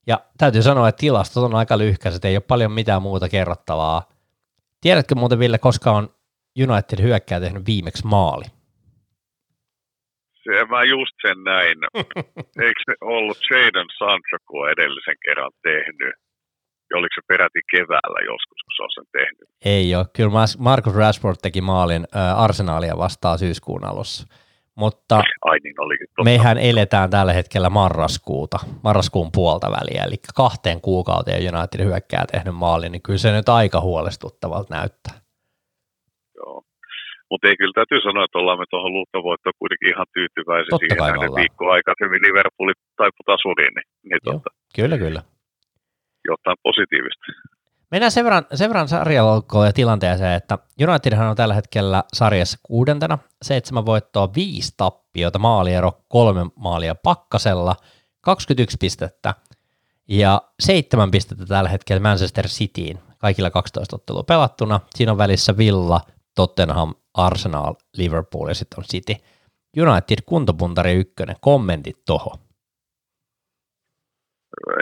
ja täytyy sanoa, että tilastot on aika lyhkäiset, ei ole paljon mitään muuta kerrottavaa. Tiedätkö muuten, Ville, koska on United hyökkää tehnyt viimeksi maali? Se mä just sen näin. Eikö se ollut Jadon Sancho, kun edellisen kerran tehnyt? Ja oliko se peräti keväällä joskus, kun se on sen tehnyt? Ei ole. Kyllä Marcus Rashford teki maalin Arsenaalia vastaan syyskuun alussa. Mutta Ai niin, olikin totta. mehän eletään tällä hetkellä marraskuuta, marraskuun puolta väliä, eli kahteen kuukauteen United hyökkää tehnyt maalin, niin kyllä se nyt aika huolestuttavalta näyttää. Mutta ei kyllä täytyy sanoa, että ollaan me tuohon luuttovoittoon kuitenkin ihan tyytyväisiä Totta siihen näiden viikkoa aikaisemmin Liverpooli taipui tasuriin, niin, niin Joo, totta. Kyllä, kyllä. Jotain positiivista. Mennään sen verran, sen verran sarjaloukkoon ja tilanteeseen, että Unitedhan on tällä hetkellä sarjassa kuudentena, seitsemän voittoa, viisi tappiota, maaliero, kolme maalia pakkasella, 21 pistettä. Ja seitsemän pistettä tällä hetkellä Manchester Cityin, kaikilla 12 ottelua pelattuna. Siinä on välissä Villa, Tottenham, Arsenal, Liverpool ja sitten on City. United kuntopuntari ykkönen, kommentit toho.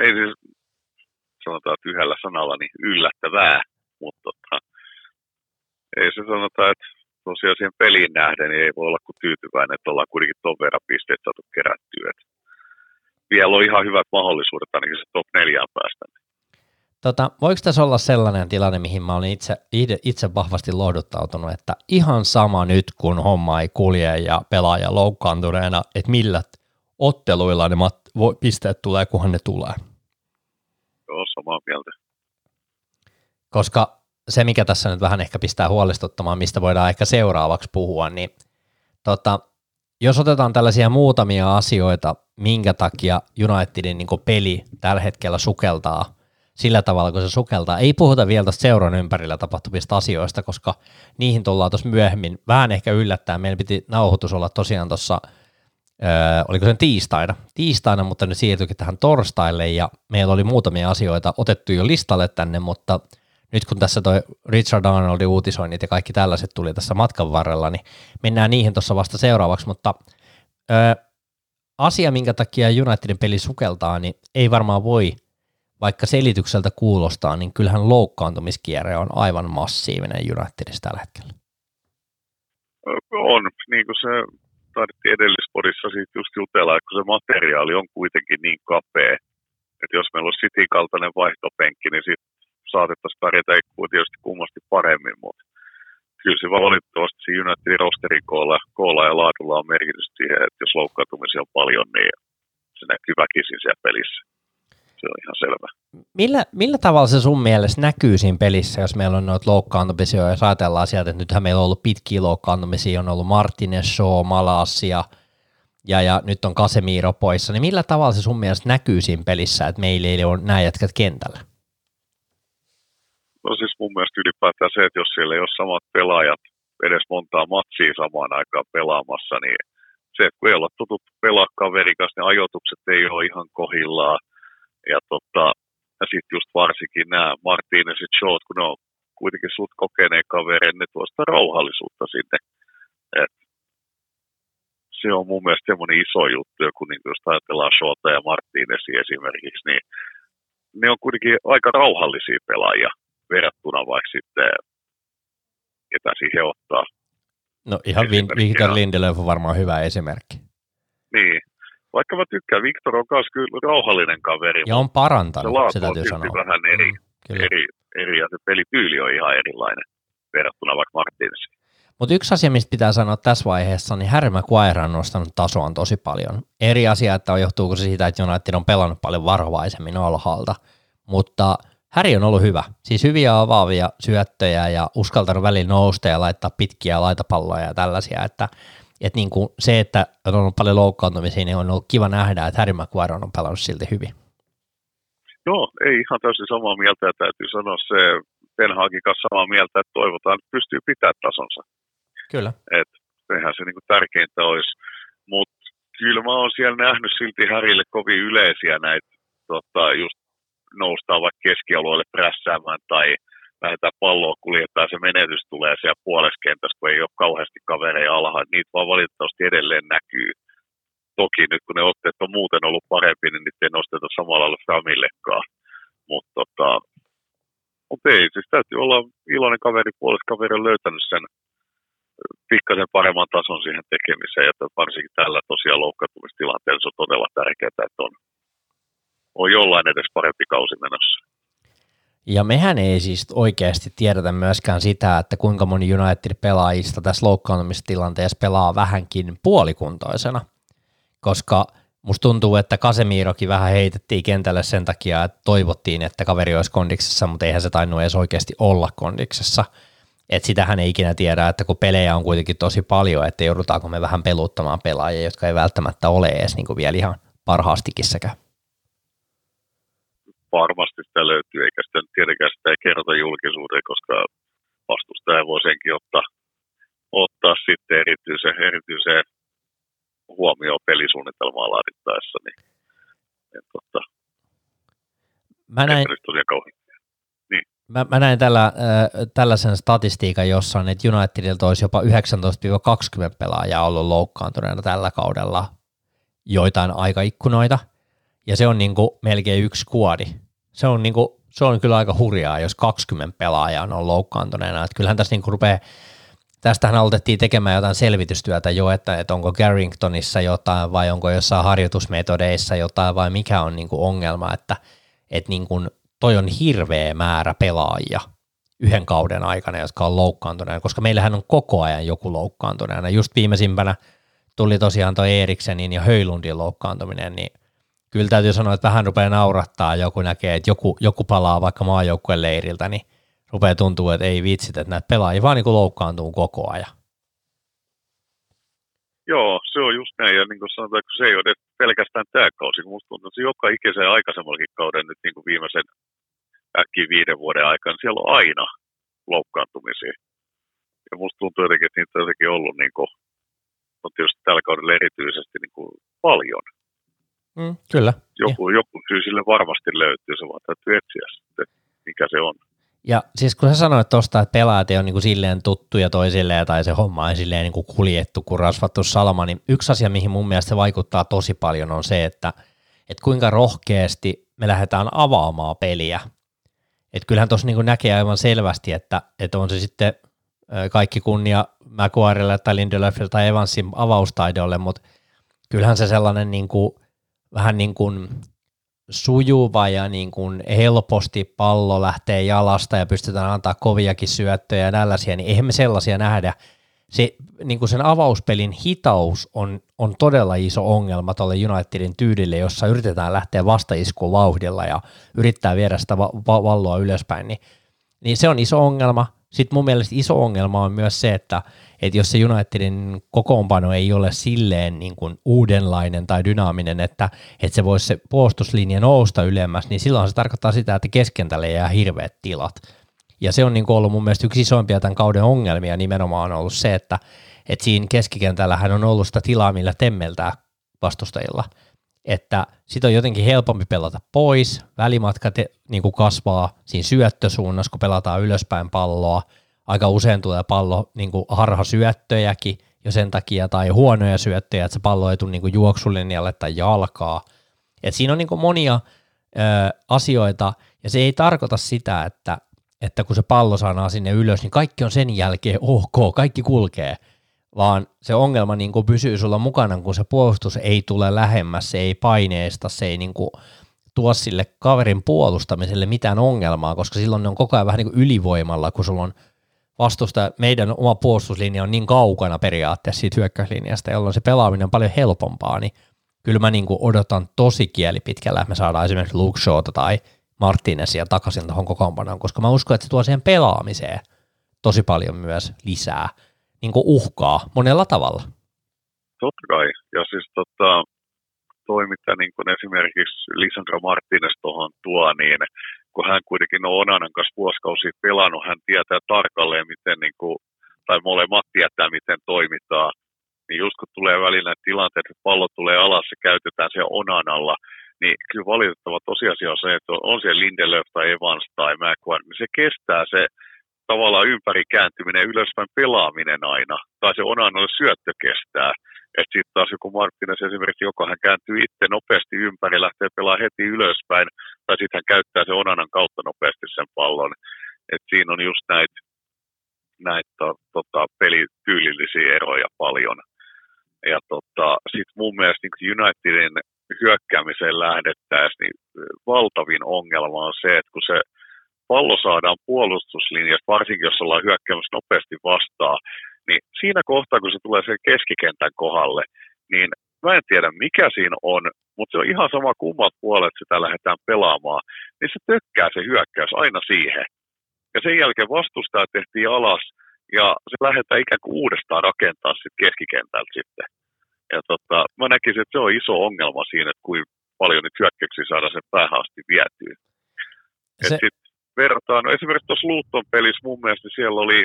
Ei siis, sanotaan, että yhdellä sanalla niin yllättävää, mutta tota, ei se sanota, että tosiaan siihen peliin nähden niin ei voi olla kuin tyytyväinen, että ollaan kuitenkin ton verran pisteet saatu kerättyä. Et vielä on ihan hyvät mahdollisuudet ainakin se top neljään päästä. Tota, voiko tässä olla sellainen tilanne, mihin mä olin itse, itse vahvasti lohduttautunut, että ihan sama nyt, kun homma ei kulje ja pelaaja loukkaantuneena, että millä otteluilla ne mat- pisteet tulee, kunhan ne tulee? Joo, samaa mieltä. Koska se, mikä tässä nyt vähän ehkä pistää huolestuttamaan, mistä voidaan ehkä seuraavaksi puhua, niin tota, jos otetaan tällaisia muutamia asioita, minkä takia Unitedin niin peli tällä hetkellä sukeltaa sillä tavalla, kun se sukeltaa. Ei puhuta vielä tästä seuran ympärillä tapahtuvista asioista, koska niihin tullaan tuossa myöhemmin. Vähän ehkä yllättää. Meillä piti nauhoitus olla tosiaan tuossa, oliko se tiistaina, tiistaina, mutta ne siirtyikin tähän torstaille ja meillä oli muutamia asioita otettu jo listalle tänne, mutta – nyt kun tässä toi Richard Arnoldin uutisoinnit ja kaikki tällaiset tuli tässä matkan varrella, niin mennään niihin tuossa vasta seuraavaksi, mutta ö, asia, minkä takia Unitedin peli sukeltaa, niin ei varmaan voi, vaikka selitykseltä kuulostaa, niin kyllähän loukkaantumiskierre on aivan massiivinen Unitedissa tällä hetkellä. On, niin kuin se taidettiin edellispodissa siitä just jutella, että kun se materiaali on kuitenkin niin kapea, että jos meillä on City-kaltainen vaihtopenkki, niin sitten saatettaisiin pärjätä tietysti kummasti paremmin, mutta kyllä se valitettavasti se Unitedin rosterin koolla, koolla ja laadulla on merkitys siihen, että jos loukkaantumisia on paljon, niin se näkyy väkisin siellä pelissä. Se on ihan selvä. Millä, millä tavalla se sun mielestä näkyy siinä pelissä, jos meillä on noita loukkaantumisia, jos ajatellaan sieltä, että nythän meillä on ollut pitkiä loukkaantumisia, on ollut Martinez, Shaw, Malas ja, ja, ja nyt on Casemiro poissa, niin millä tavalla se sun mielestä näkyy siinä pelissä, että meillä ei ole nämä jätkät kentällä? No siis mun mielestä ylipäätään se, että jos siellä ei ole samat pelaajat edes montaa matsia samaan aikaan pelaamassa, niin se, että kun ei olla tutut pelaa kaverikas, ne ajoitukset ei ole ihan kohillaan. Ja, tota, ja sitten just varsinkin nämä Martinez ja Short, kun ne on kuitenkin sut kokeneen kaverein, ne tuosta rauhallisuutta sinne. Et se on mun mielestä semmoinen iso juttu, kun niin jos ajatellaan Shota ja Martinezia esimerkiksi, niin ne on kuitenkin aika rauhallisia pelaajia verrattuna vaikka sitten, ketä siihen ottaa. No ihan Victor Lindelöf on varmaan hyvä esimerkki. Niin, vaikka mä tykkään, Victor on myös kyllä rauhallinen kaveri. Ja on parantanut, se, se täytyy sanoa. vähän eri, mm, eri, eri, ja se pelityyli on ihan erilainen verrattuna vaikka Martinsiin. Mutta yksi asia, mistä pitää sanoa tässä vaiheessa, niin Harry Maguire on nostanut tasoaan tosi paljon. Eri asia, että johtuuko se siitä, että United on pelannut paljon varovaisemmin alhaalta, mutta – Häri on ollut hyvä. Siis hyviä avaavia syöttöjä ja uskaltanut välillä nousta ja laittaa pitkiä laitapalloja ja tällaisia, että, että niin kuin se, että on ollut paljon loukkaantumisia, niin on ollut kiva nähdä, että Harry Maguire on pelannut silti hyvin. Joo, ei ihan täysin samaa mieltä ja täytyy sanoa se Ten Hagin kanssa samaa mieltä, että toivotaan, että pystyy pitämään tasonsa. Kyllä. Et sehän se niin kuin tärkeintä olisi. Mutta kyllä mä oon siellä nähnyt silti Härille kovin yleisiä näitä tota, just noustaan vaikka keskialueelle prässäämään tai lähdetään palloa kuljettaa, se menetys tulee siellä puolessa kentässä, kun ei ole kauheasti kavereja alhaalla. Niitä vaan valitettavasti edelleen näkyy. Toki nyt kun ne otteet on muuten ollut parempi, niin niitä ei nosteta samalla lailla Framillekaan. Mutta tota, mut ei, siis täytyy olla iloinen kaveri puolesta kaveri on löytänyt sen pikkasen paremman tason siihen tekemiseen, että varsinkin tällä tosiaan loukkaantumistilanteella se on todella tärkeää, että on on jollain edes parempi kausi menossa. Ja mehän ei siis oikeasti tiedetä myöskään sitä, että kuinka moni United-pelaajista tässä loukkaantumistilanteessa pelaa vähänkin puolikuntoisena, koska musta tuntuu, että Kasemirokin vähän heitettiin kentälle sen takia, että toivottiin, että kaveri olisi kondiksessa, mutta eihän se tainnut edes oikeasti olla kondiksessa. Että sitähän ei ikinä tiedä, että kun pelejä on kuitenkin tosi paljon, että joudutaanko me vähän peluuttamaan pelaajia, jotka ei välttämättä ole edes niin kuin vielä ihan parhaastikin sekä varmasti sitä löytyy, eikä sitä tietenkään sitä ei kerrota julkisuuteen, koska vastustaja voi senkin ottaa, ottaa sitten erityisen, erityiseen huomioon pelisuunnitelmaa laadittaessa. Niin, niin totta. mä näin, Mä, mä näin tällä, äh, tällaisen statistiikan jossain, että Unitedilta olisi jopa 19-20 pelaajaa ollut loukkaantuneena tällä kaudella joitain aikaikkunoita, ja se on niin kuin melkein yksi kuodi. Se on, niin kuin, se on kyllä aika hurjaa, jos 20 pelaajaa on loukkaantuneena. Että kyllähän tässä niin kuin rupeaa, tästähän aloitettiin tekemään jotain selvitystyötä jo, että, että onko Garringtonissa jotain vai onko jossain harjoitusmetodeissa jotain vai mikä on niin kuin ongelma, että, että niin kuin toi on hirveä määrä pelaajia yhden kauden aikana, jotka on loukkaantuneena, koska meillähän on koko ajan joku loukkaantuneena. Just viimeisimpänä tuli tosiaan tuo Eriksenin ja Höylundin loukkaantuminen, niin kyllä täytyy sanoa, että vähän rupeaa naurattaa, joku näkee, että joku, joku palaa vaikka maajoukkueen leiriltä, niin rupeaa tuntua, että ei vitsit, että näitä pelaajia vaan niin loukkaantuu koko ajan. Joo, se on just näin, ja niin kuin sanotaan, kun se ei ole pelkästään tämä kausi, musta tuntuu, että joka ikisen aikaisemmallakin kauden nyt niin kuin viimeisen äkkiä viiden vuoden aikana, siellä on aina loukkaantumisia. Ja musta tuntuu jotenkin, että niitä on jotenkin ollut niin kuin, on tietysti tällä kaudella erityisesti niin kuin paljon. Mm, kyllä. Joku, joku syy sille varmasti löytyy, se vaan täytyy etsiä sitten, mikä se on. Ja siis kun sä sanoit tuosta, että pelaajat ei ole niin kuin silleen tuttuja toisilleen tai se homma ei silleen niin kuin kuljettu kuin rasvattu salama, niin yksi asia, mihin mun mielestä se vaikuttaa tosi paljon on se, että, että kuinka rohkeasti me lähdetään avaamaan peliä. Että kyllähän tuossa niin näkee aivan selvästi, että, että on se sitten kaikki kunnia McQuarrelle tai Lindelöfille tai Evansin avaustaidolle, mutta kyllähän se sellainen niin kuin, vähän niin kuin sujuva ja niin kuin helposti pallo lähtee jalasta ja pystytään antaa koviakin syöttöjä ja tällaisia, niin eihän me sellaisia nähdä. Se, niin kuin sen avauspelin hitaus on, on todella iso ongelma tuolle Unitedin tyydille, jossa yritetään lähteä vastaiskuun vauhdilla ja yrittää viedä sitä va- va- valloa ylöspäin, niin, niin se on iso ongelma. Sitten mun mielestä iso ongelma on myös se, että, että jos se Unitedin kokoonpano ei ole silleen niin kuin uudenlainen tai dynaaminen, että, että se voisi se puolustuslinja nousta ylemmäs, niin silloin se tarkoittaa sitä, että keskentälle jää hirveät tilat. Ja se on niin kuin ollut mun mielestä yksi isoimpia tämän kauden ongelmia nimenomaan on ollut se, että, että siinä keskikentällähän on ollut sitä tilaa, millä temmeltää vastustajilla. Että sitä on jotenkin helpompi pelata pois, välimatka te, niin kuin kasvaa siinä syöttösuunnassa, kun pelataan ylöspäin palloa – aika usein tulee pallo niin kuin harhasyöttöjäkin jo sen takia, tai huonoja syöttöjä, että se pallo ei tule niin kuin juoksulinjalle tai jalkaa. Et siinä on niin kuin monia ö, asioita, ja se ei tarkoita sitä, että, että kun se pallo saadaan sinne ylös, niin kaikki on sen jälkeen ok, kaikki kulkee, vaan se ongelma niin kuin pysyy sulla mukana, kun se puolustus ei tule lähemmäs, se ei paineesta, se ei niin kuin tuo sille kaverin puolustamiselle mitään ongelmaa, koska silloin ne on koko ajan vähän niin kuin ylivoimalla, kun sulla on vastusta, meidän oma puolustuslinja on niin kaukana periaatteessa siitä hyökkäyslinjasta, jolloin se pelaaminen on paljon helpompaa, niin kyllä mä niin kuin odotan tosi kieli pitkällä, että me saadaan esimerkiksi Luke Shawta tai Martinezia takaisin tuohon kokoonpanoon, koska mä uskon, että se tuo siihen pelaamiseen tosi paljon myös lisää niin kuin uhkaa monella tavalla. Totta kai, ja siis tota, toi mitä niin kuin esimerkiksi Lisandro Martinez tuohon tuo, niin kun hän kuitenkin on Onanan kanssa vuosikausia pelannut, hän tietää tarkalleen, miten, niin kuin, tai molemmat tietää, miten toimitaan. Niin just kun tulee välillä tilanteet, että pallo tulee alas ja käytetään se Onanalla, niin kyllä valitettava tosiasia on se, että on se Lindelöf tai Evans tai McQuarrie, niin se kestää se tavallaan ympäri kääntyminen, ylöspäin pelaaminen aina, tai se Onanalle syöttö kestää. Että sitten taas joku Marttines esimerkiksi, joka hän kääntyy itse nopeasti ympäri, lähtee pelaamaan heti ylöspäin, tai sitten hän käyttää se Onanan kautta nopeasti sen pallon. Et siinä on just näitä näit, to, tota, pelityylillisiä eroja paljon. Ja tota, sitten mun mielestä niin Unitedin hyökkäämiseen lähdettäessä, niin valtavin ongelma on se, että kun se pallo saadaan puolustuslinjasta, varsinkin jos ollaan hyökkäämässä nopeasti vastaan, niin siinä kohtaa, kun se tulee sen keskikentän kohdalle, niin mä en tiedä mikä siinä on, mutta se on ihan sama kummat puolet sitä lähdetään pelaamaan, niin se tökkää se hyökkäys aina siihen. Ja sen jälkeen vastustaja tehtiin alas, ja se lähdetään ikään kuin uudestaan rakentaa sitten keskikentältä sitten. Ja tota, mä näkisin, että se on iso ongelma siinä, että kuinka paljon nyt hyökkäyksiä saadaan sen päähän asti vietyä. Se... Et sit verrataan, no esimerkiksi tuossa Luutton pelissä mun mielestä siellä oli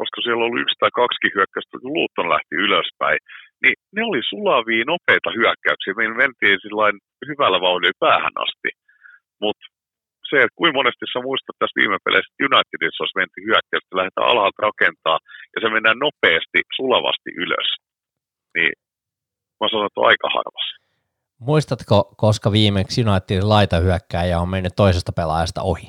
koska siellä oli yksi tai kaksi hyökkäystä, kun Luutton lähti ylöspäin, niin ne oli sulavia, nopeita hyökkäyksiä. Me mentiin hyvällä vauhdilla päähän asti. Mutta se, että kuinka monesti sä muistat tästä viime peleissä, että Unitedissa olisi menty hyökkäystä, lähdetään alhaalta rakentaa ja se mennään nopeasti, sulavasti ylös. Niin mä sanon, että on aika harvassa. Muistatko, koska viimeksi Unitedin laitahyökkääjä on mennyt toisesta pelaajasta ohi?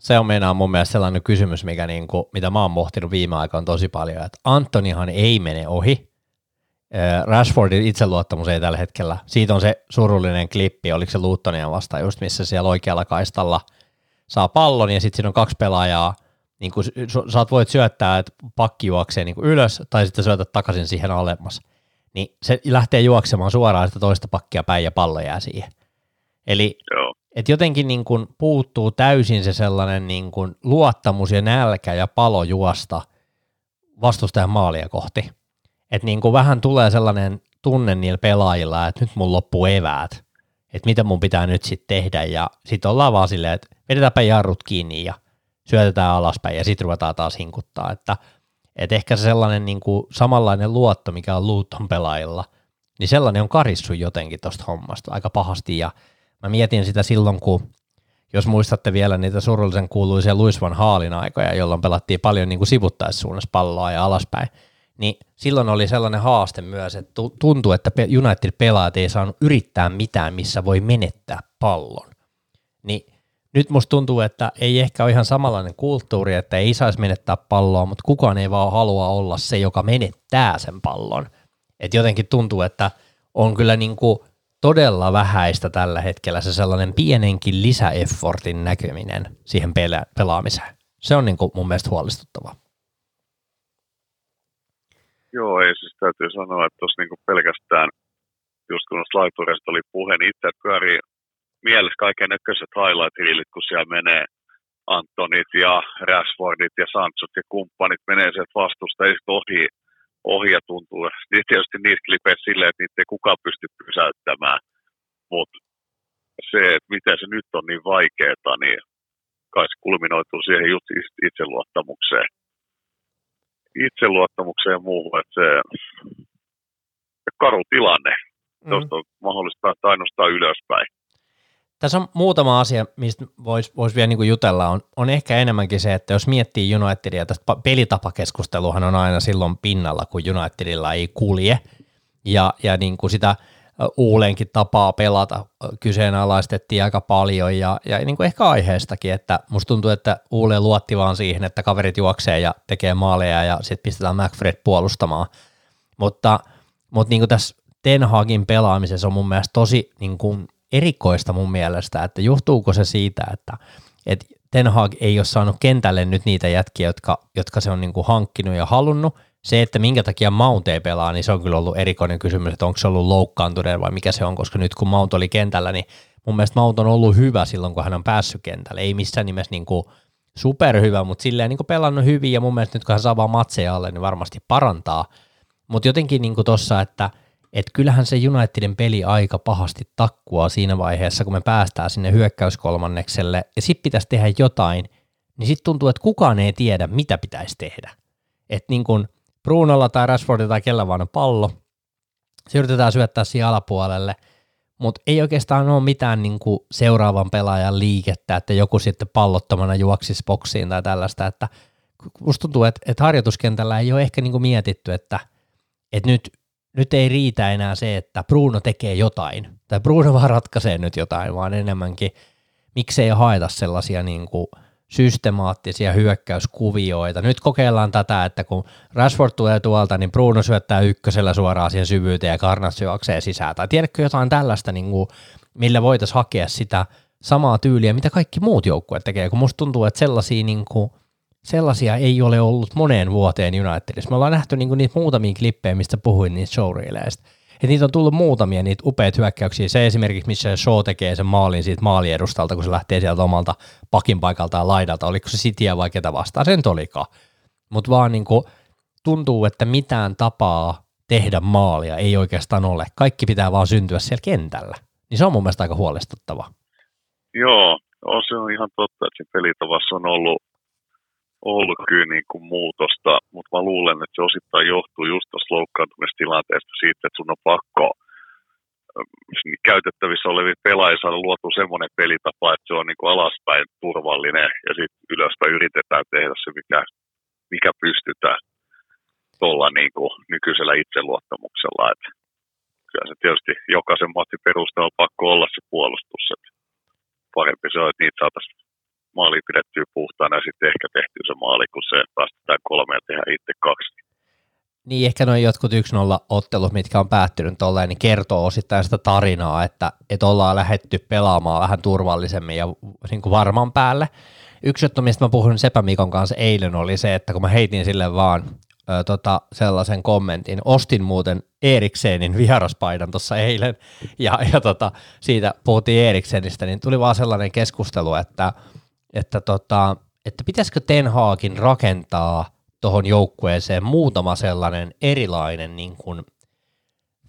Se on meinaa mun mielestä sellainen kysymys, mikä niin kuin, mitä mä oon pohtinut viime aikoina tosi paljon, että Antonihan ei mene ohi, Rashfordin itseluottamus ei tällä hetkellä. Siitä on se surullinen klippi, oliko se Luuttonia vasta just, missä siellä oikealla kaistalla saa pallon ja sitten siinä on kaksi pelaajaa, niin kuin saat voit syöttää, että pakki juoksee niin ylös tai sitten syötät takaisin siihen alemmas. Niin se lähtee juoksemaan suoraan sitä toista pakkia päin ja pallo jää siihen. Eli Joo. Et jotenkin niin kuin puuttuu täysin se sellainen niin kuin luottamus ja nälkä ja palo juosta vastustajan maalia kohti. Että niin kuin vähän tulee sellainen tunne niillä pelaajilla, että nyt mun loppuu eväät, että mitä mun pitää nyt sitten tehdä, ja sitten ollaan vaan silleen, että vedetäänpä jarrut kiinni ja syötetään alaspäin, ja sitten ruvetaan taas hinkuttaa, että et ehkä se sellainen niin kuin samanlainen luotto, mikä on Luuton pelaajilla, niin sellainen on karissu jotenkin tuosta hommasta aika pahasti, ja mä mietin sitä silloin, kun jos muistatte vielä niitä surullisen kuuluisia Luis Van Haalin aikoja, jolloin pelattiin paljon niin kuin sivuttaissuunnassa palloa ja alaspäin, niin silloin oli sellainen haaste myös, että tuntuu, että United-pelaajat ei saanut yrittää mitään, missä voi menettää pallon. Niin nyt musta tuntuu, että ei ehkä ole ihan samanlainen kulttuuri, että ei saisi menettää palloa, mutta kukaan ei vaan halua olla se, joka menettää sen pallon. Et jotenkin tuntuu, että on kyllä niin kuin todella vähäistä tällä hetkellä se sellainen pienenkin lisäeffortin näkeminen siihen pela- pelaamiseen. Se on niin kuin mun mielestä huolestuttavaa. Joo, ei siis täytyy sanoa, että tuossa niinku pelkästään, just kun laitureista oli puhe, niin itse pyörii mielessä kaiken näköiset highlight kun siellä menee Antonit ja Rashfordit ja Sanchot ja kumppanit menee sieltä vastusta ei ohi, ohi ja tuntuu. Niin tietysti niissä klipeissä silleen, että niitä ei kukaan pysty pysäyttämään, mutta se, että miten se nyt on niin vaikeaa, niin kai se kulminoituu siihen just itseluottamukseen itseluottamukseen ja muuhun, että se, se karu tilanne, mm. josta on mahdollista päästä ainoastaan ylöspäin. Tässä on muutama asia, mistä voisi vois vielä niin jutella. On, on ehkä enemmänkin se, että jos miettii Unitedia, tästä pelitapakeskusteluhan on aina silloin pinnalla, kun Unitedilla ei kulje. Ja, ja niin kuin sitä Uuleenkin tapaa pelata kyseenalaistettiin aika paljon ja, ja niin kuin ehkä aiheestakin, että musta tuntuu, että Uule luotti vaan siihen, että kaverit juoksee ja tekee maaleja ja sitten pistetään McFred puolustamaan. Mutta, mutta niin kuin tässä Ten Hagin pelaamisessa on mun mielestä tosi niin kuin erikoista mun mielestä, että johtuuko se siitä, että, että Ten Hag ei ole saanut kentälle nyt niitä jätkiä, jotka, jotka se on niin kuin hankkinut ja halunnut, se, että minkä takia Mount ei pelaa, niin se on kyllä ollut erikoinen kysymys, että onko se ollut loukkaantuneen vai mikä se on, koska nyt kun Mount oli kentällä, niin mun mielestä Mount on ollut hyvä silloin, kun hän on päässyt kentälle. Ei missään nimessä niin kuin superhyvä, mutta silleen niin kuin pelannut hyvin ja mun mielestä nyt kun hän saa vaan matseja alle, niin varmasti parantaa. Mutta jotenkin niin tuossa, että et kyllähän se Unitedin peli aika pahasti takkua siinä vaiheessa, kun me päästään sinne hyökkäyskolmannekselle ja sitten pitäisi tehdä jotain, niin sitten tuntuu, että kukaan ei tiedä, mitä pitäisi tehdä. Että niin kuin – Brunolla tai Rashfordilla tai kellä vaan on pallo. Se yritetään syöttää siihen alapuolelle, mutta ei oikeastaan ole mitään niin kuin seuraavan pelaajan liikettä, että joku sitten pallottomana juoksisi boksiin tai tällaista, että musta tuntuu, että, että harjoituskentällä ei ole ehkä niin kuin mietitty, että, että nyt, nyt ei riitä enää se, että Bruno tekee jotain, tai Bruno vaan ratkaisee nyt jotain, vaan enemmänkin miksei haeta sellaisia niin kuin – systemaattisia hyökkäyskuvioita. Nyt kokeillaan tätä, että kun Rashford tulee tuolta, niin Bruno syöttää ykkösellä suoraan siihen syvyyteen ja Karnas juoksee sisään. Tai tiedätkö jotain tällaista, niin kuin, millä voitaisiin hakea sitä samaa tyyliä, mitä kaikki muut joukkueet tekee, kun musta tuntuu, että sellaisia, niin kuin, sellaisia ei ole ollut moneen vuoteen Unitedissa. Me ollaan nähty niin kuin niitä muutamia klippejä, mistä puhuin niistä showreeleista et niitä on tullut muutamia niitä upeita hyökkäyksiä. Se esimerkiksi, missä Shaw tekee sen maalin siitä maaliedustalta, kun se lähtee sieltä omalta pakin paikalta ja laidalta. Oliko se Cityä vai ketä vastaan? Sen olikaan. Mutta vaan niin kuin, tuntuu, että mitään tapaa tehdä maalia ei oikeastaan ole. Kaikki pitää vaan syntyä siellä kentällä. Niin se on mun mielestä aika huolestuttava. Joo, on se on ihan totta, että siinä pelitavassa on ollut ollut kyllä niin kuin muutosta, mutta mä luulen, että se osittain johtuu just tuosta loukkaantumistilanteesta siitä, että sun on pakko käytettävissä olevia pelaajia saada luotu semmoinen pelitapa, että se on niin kuin alaspäin turvallinen ja sitten ylöspäin yritetään tehdä se, mikä, mikä pystytään tuolla niin kuin nykyisellä itseluottamuksella. Että kyllä se tietysti jokaisen matsin perusteella on pakko olla se puolustus. Että parempi se on, että niitä saataisiin maali pidettyä puhtaana ja sitten ehkä tehtyä se maali, kun se päästetään kolme ja tehdään itse kaksi. Niin, ehkä noin jotkut 1-0 ottelut, mitkä on päättynyt tolleen, niin kertoo osittain sitä tarinaa, että, että ollaan lähetty pelaamaan vähän turvallisemmin ja niin kuin varman päälle. Yksi juttu, mistä mä puhun Sepä Mikon kanssa eilen, oli se, että kun mä heitin sille vaan ö, tota, sellaisen kommentin, ostin muuten Eriksenin vieraspaidan tuossa eilen, ja, ja tota, siitä puhuttiin Eriksenistä, niin tuli vaan sellainen keskustelu, että, että, tota, että pitäisikö Ten Hagin rakentaa – tuohon joukkueeseen muutama sellainen erilainen niin kuin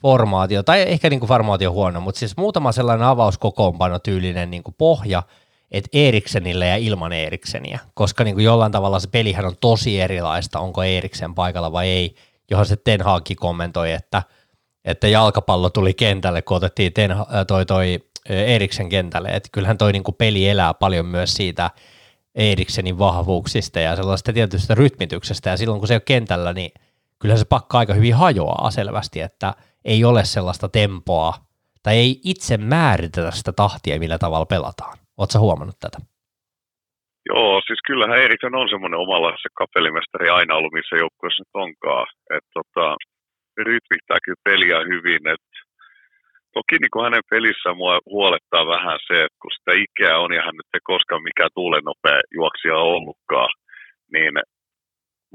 formaatio, tai ehkä niin kuin formaatio huono, mutta siis muutama sellainen avauskokoonpano tyylinen niin kuin pohja, että Eriksenille ja ilman Erikseniä, koska niin kuin jollain tavalla se pelihän on tosi erilaista, onko Eriksen paikalla vai ei, johon se Ten Hag kommentoi, että, että jalkapallo tuli kentälle, kun otettiin Ten, toi, toi Eriksen kentälle, että kyllähän toi niin kuin peli elää paljon myös siitä, Eriksenin vahvuuksista ja sellaista tietystä rytmityksestä, ja silloin kun se ole kentällä, niin kyllä se pakka aika hyvin hajoaa selvästi, että ei ole sellaista tempoa, tai ei itse määritetä sitä tahtia, millä tavalla pelataan. Oletko huomannut tätä? Joo, siis kyllähän Eriksen on semmoinen omalla se kapellimestari aina ollut, missä joukkueessa nyt onkaan. Että tota, rytmittää kyllä peliä hyvin, että Toki niin kuin hänen pelissään mua huolettaa vähän se, että kun sitä ikää on ja hän nyt ei koskaan mikään tuulen nopea juoksija ollutkaan, niin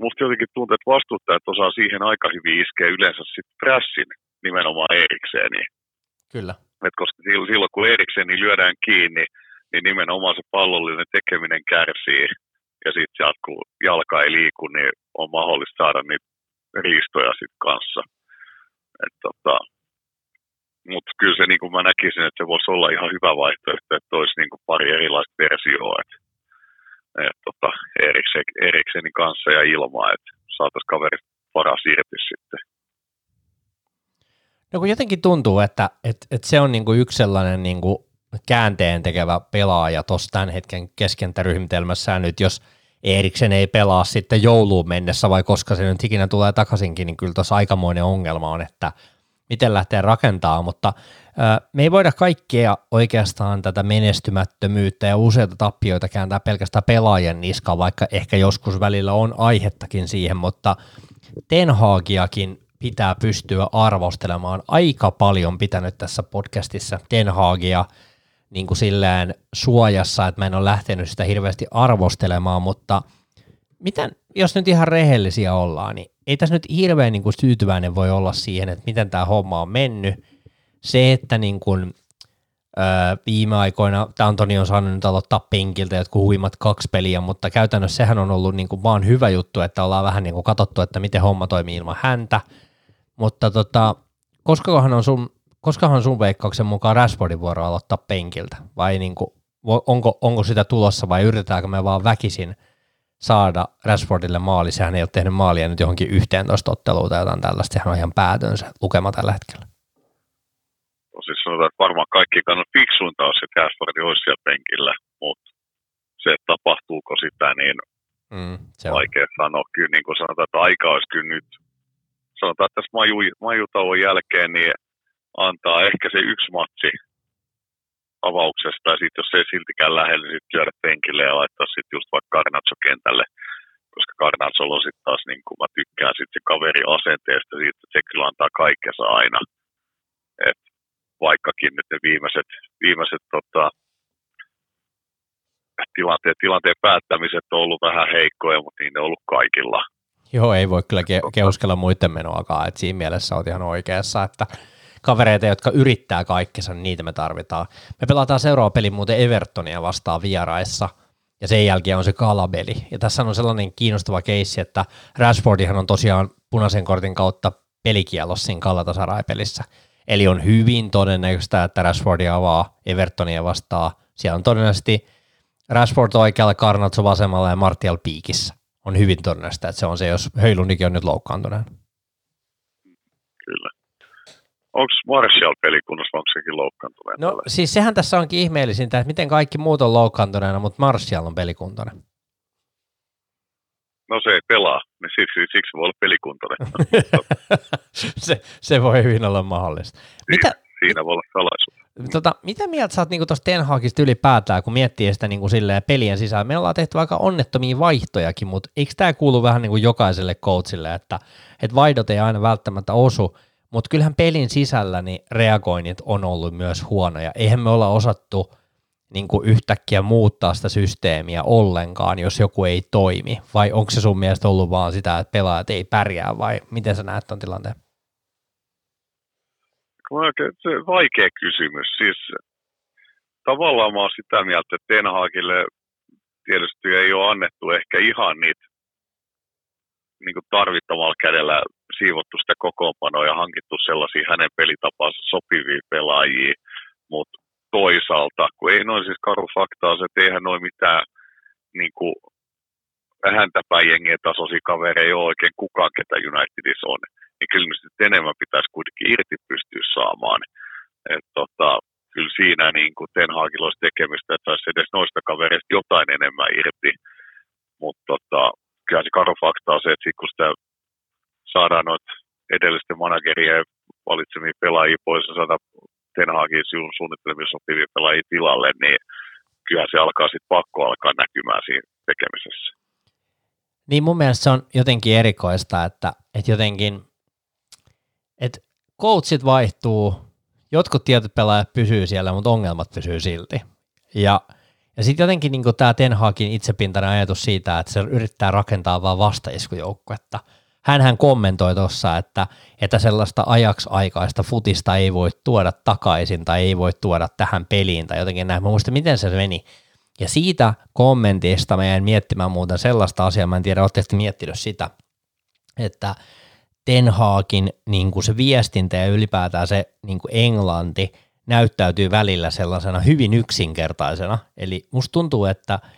musta jotenkin tuntuu, että vastustajat osaa siihen aika hyvin iskeä yleensä sitten pressin nimenomaan erikseen. Kyllä. Et koska silloin kun erikseen niin lyödään kiinni, niin nimenomaan se pallollinen tekeminen kärsii. Ja sitten kun jalka ei liiku, niin on mahdollista saada niitä riistoja sitten kanssa. Et tota, mutta kyllä se niin kuin mä näkisin, että se voisi olla ihan hyvä vaihtoehto, että olisi niin kuin pari erilaista versioa, että, että tota, Eriksen, Eriksenin kanssa ja ilmaa, että saataisiin kaveri paras irti sitten. No kun jotenkin tuntuu, että, että, että se on niin kuin yksi sellainen niin kuin käänteen tekevä pelaaja tuossa tämän hetken keskentäryhmitelmässä nyt, jos Eriksen ei pelaa sitten jouluun mennessä vai koska se nyt ikinä tulee takaisinkin, niin kyllä tuossa aikamoinen ongelma on, että – miten lähteä rakentamaan, mutta me ei voida kaikkea oikeastaan tätä menestymättömyyttä ja useita tappioita kääntää pelkästään pelaajan niskaan, vaikka ehkä joskus välillä on aihettakin siihen, mutta Ten Hagiakin pitää pystyä arvostelemaan. Aika paljon pitänyt tässä podcastissa Ten Hagia niin kuin silleen suojassa, että mä en ole lähtenyt sitä hirveästi arvostelemaan, mutta miten, jos nyt ihan rehellisiä ollaan, niin ei tässä nyt hirveän niin kuin tyytyväinen voi olla siihen, että miten tämä homma on mennyt. Se, että niin kuin, öö, viime aikoina Antoni on saanut nyt aloittaa penkiltä jotkut huimat kaksi peliä, mutta käytännössä sehän on ollut niin kuin vaan hyvä juttu, että ollaan vähän niin kuin katsottu, että miten homma toimii ilman häntä. Mutta tota, koskakohan on sun, koskahan sun veikkauksen mukaan Rashfordin vuoro aloittaa penkiltä? Vai niin kuin, onko, onko sitä tulossa vai yritetäänkö me vaan väkisin – saada Rashfordille maali, sehän ei ole tehnyt maalia nyt johonkin 11 otteluun tai jotain tällaista, sehän on ihan päätönsä lukema tällä hetkellä. No siis sanotaan, että varmaan kaikki kannat fiksuinta olisi, että Rashford olisi siellä penkillä, mutta se, että tapahtuuko sitä, niin mm, se on. vaikea sanoa. Kyllä niin kuin sanotaan, että aika olisi kyllä nyt, sanotaan, että tässä maju, majutauon jälkeen, niin antaa ehkä se yksi matsi avauksesta, ja sitten jos ei siltikään lähellä, niin sitten lyödä penkille ja laittaa sitten just vaikka Garnatso kentälle, koska Garnatso on sitten taas, niin kuin mä tykkään sitten se kaveri asenteesta siitä, että se kyllä antaa kaikkensa aina. Et vaikkakin nyt ne viimeiset, viimeiset tota, tilanteen, tilanteen päättämiset on ollut vähän heikkoja, mutta niin ne on ollut kaikilla. Joo, ei voi kyllä ke- keuskella muiden menoakaan, että siinä mielessä olet ihan oikeassa, että kavereita, jotka yrittää kaikkensa, niin niitä me tarvitaan. Me pelataan seuraava peli muuten Evertonia vastaan vieraissa, ja sen jälkeen on se kalabeli. Ja tässä on sellainen kiinnostava keissi, että Rashfordihan on tosiaan punaisen kortin kautta pelikielossa siinä Galatasaray-pelissä. Eli on hyvin todennäköistä, että Rashford avaa Evertonia vastaan. Siellä on todennäköisesti Rashford oikealla, Karnatso vasemmalla ja Martial piikissä. On hyvin todennäköistä, että se on se, jos Höylundikin on nyt loukkaantuneen. Kyllä onko Marshall pelikunnassa, vai onko sekin loukkaantuneena? No siis sehän tässä onkin ihmeellisintä, että miten kaikki muut on loukkaantuneena, mutta Marshall on pelikuntoinen. No se ei pelaa, niin siksi, siksi voi olla pelikuntoinen. se, se voi hyvin olla mahdollista. Mitä, Siinä voi olla salaisuus. Tota, mitä mieltä sä oot niinku tuosta Ten Hagista ylipäätään, kun miettii sitä niinku silleen pelien sisällä? Me ollaan tehty aika onnettomia vaihtojakin, mutta eikö tämä kuulu vähän niinku jokaiselle coachille, että, että vaihdot ei aina välttämättä osu, mutta kyllähän pelin sisällä niin reagoinnit on ollut myös huonoja. Eihän me olla osattu niin kuin yhtäkkiä muuttaa sitä systeemiä ollenkaan, jos joku ei toimi? Vai onko se sun mielestä ollut vaan sitä, että pelaajat ei pärjää, vai miten sä näet tuon tilanteen? Se vaikea kysymys. Siis tavallaan mä oon sitä mieltä, että Ten Hagille tietysti ei ole annettu ehkä ihan niitä niin tarvittavalla kädellä siivottu sitä kokoonpanoa ja hankittu sellaisia hänen pelitapansa sopivia pelaajia, mutta toisaalta, kun ei noin siis karu faktaa se, että eihän noin mitään niin kuin, häntäpäin jengien tasoisia kavereja ole oikein kukaan, ketä Unitedissa on. Niin kyllä sitten enemmän pitäisi kuitenkin irti pystyä saamaan. Et, tota, kyllä siinä niin kuin Ten Hagilla olisi tekemistä, että saisi edes noista kavereista jotain enemmän irti. Mutta tota, kyllä se karu fakta on se, että kun sitä saadaan noita edellisten managerien valitsemia pelaajia pois ja saada Ten Hagin suunnittelemia sopivia pelaajia tilalle, niin kyllä se alkaa sitten pakko alkaa näkymään siinä tekemisessä. Niin mun mielestä se on jotenkin erikoista, että, että jotenkin, että coachit vaihtuu, jotkut tietyt pelaajat pysyy siellä, mutta ongelmat pysyy silti. Ja, ja sitten jotenkin niin tämä Ten Hagin itsepintainen ajatus siitä, että se yrittää rakentaa vaan vastaiskujoukkuetta – hän kommentoi tuossa, että, että sellaista ajaksi aikaista futista ei voi tuoda takaisin tai ei voi tuoda tähän peliin tai jotenkin näin. Mä muistan, miten se meni. Ja siitä kommentista mä jäin miettimään muuten sellaista asiaa, mä en tiedä, oletteko miettinyt sitä, että Ten Hagin niin kuin se viestintä ja ylipäätään se niin kuin englanti näyttäytyy välillä sellaisena hyvin yksinkertaisena. Eli musta tuntuu, että –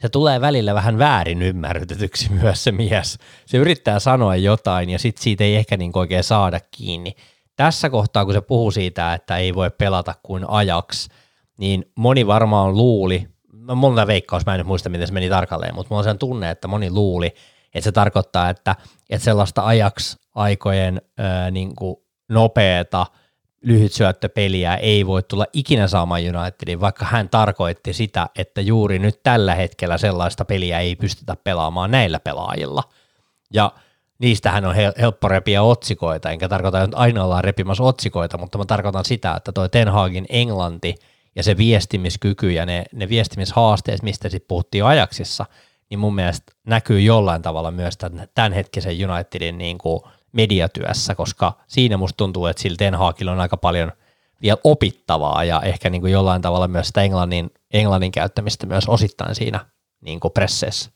se tulee välillä vähän väärin ymmärretyksi myös se mies. Se yrittää sanoa jotain ja sitten siitä ei ehkä niin oikein saada kiinni. Tässä kohtaa, kun se puhuu siitä, että ei voi pelata kuin ajaksi, niin moni varmaan luuli, mulla on veikkaus, mä en nyt muista, miten se meni tarkalleen, mutta mulla on sen tunne, että moni luuli, että se tarkoittaa, että, että sellaista ajaksi aikojen ää, niin nopeata – lyhyt syöttöpeliä ei voi tulla ikinä saamaan Unitedin, vaikka hän tarkoitti sitä, että juuri nyt tällä hetkellä sellaista peliä ei pystytä pelaamaan näillä pelaajilla. Ja niistähän on helppo repiä otsikoita, enkä tarkoita, että aina ollaan repimässä otsikoita, mutta mä tarkoitan sitä, että toi Ten Hagin englanti ja se viestimiskyky ja ne, ne viestimishaasteet, mistä sitten puhuttiin ajaksissa, niin mun mielestä näkyy jollain tavalla myös tämän, tämänhetkisen Unitedin niin kuin mediatyössä, koska siinä musta tuntuu, että sillä Ten Hagilla on aika paljon vielä opittavaa ja ehkä niin kuin jollain tavalla myös sitä englannin, englannin käyttämistä myös osittain siinä niin kuin presseessä.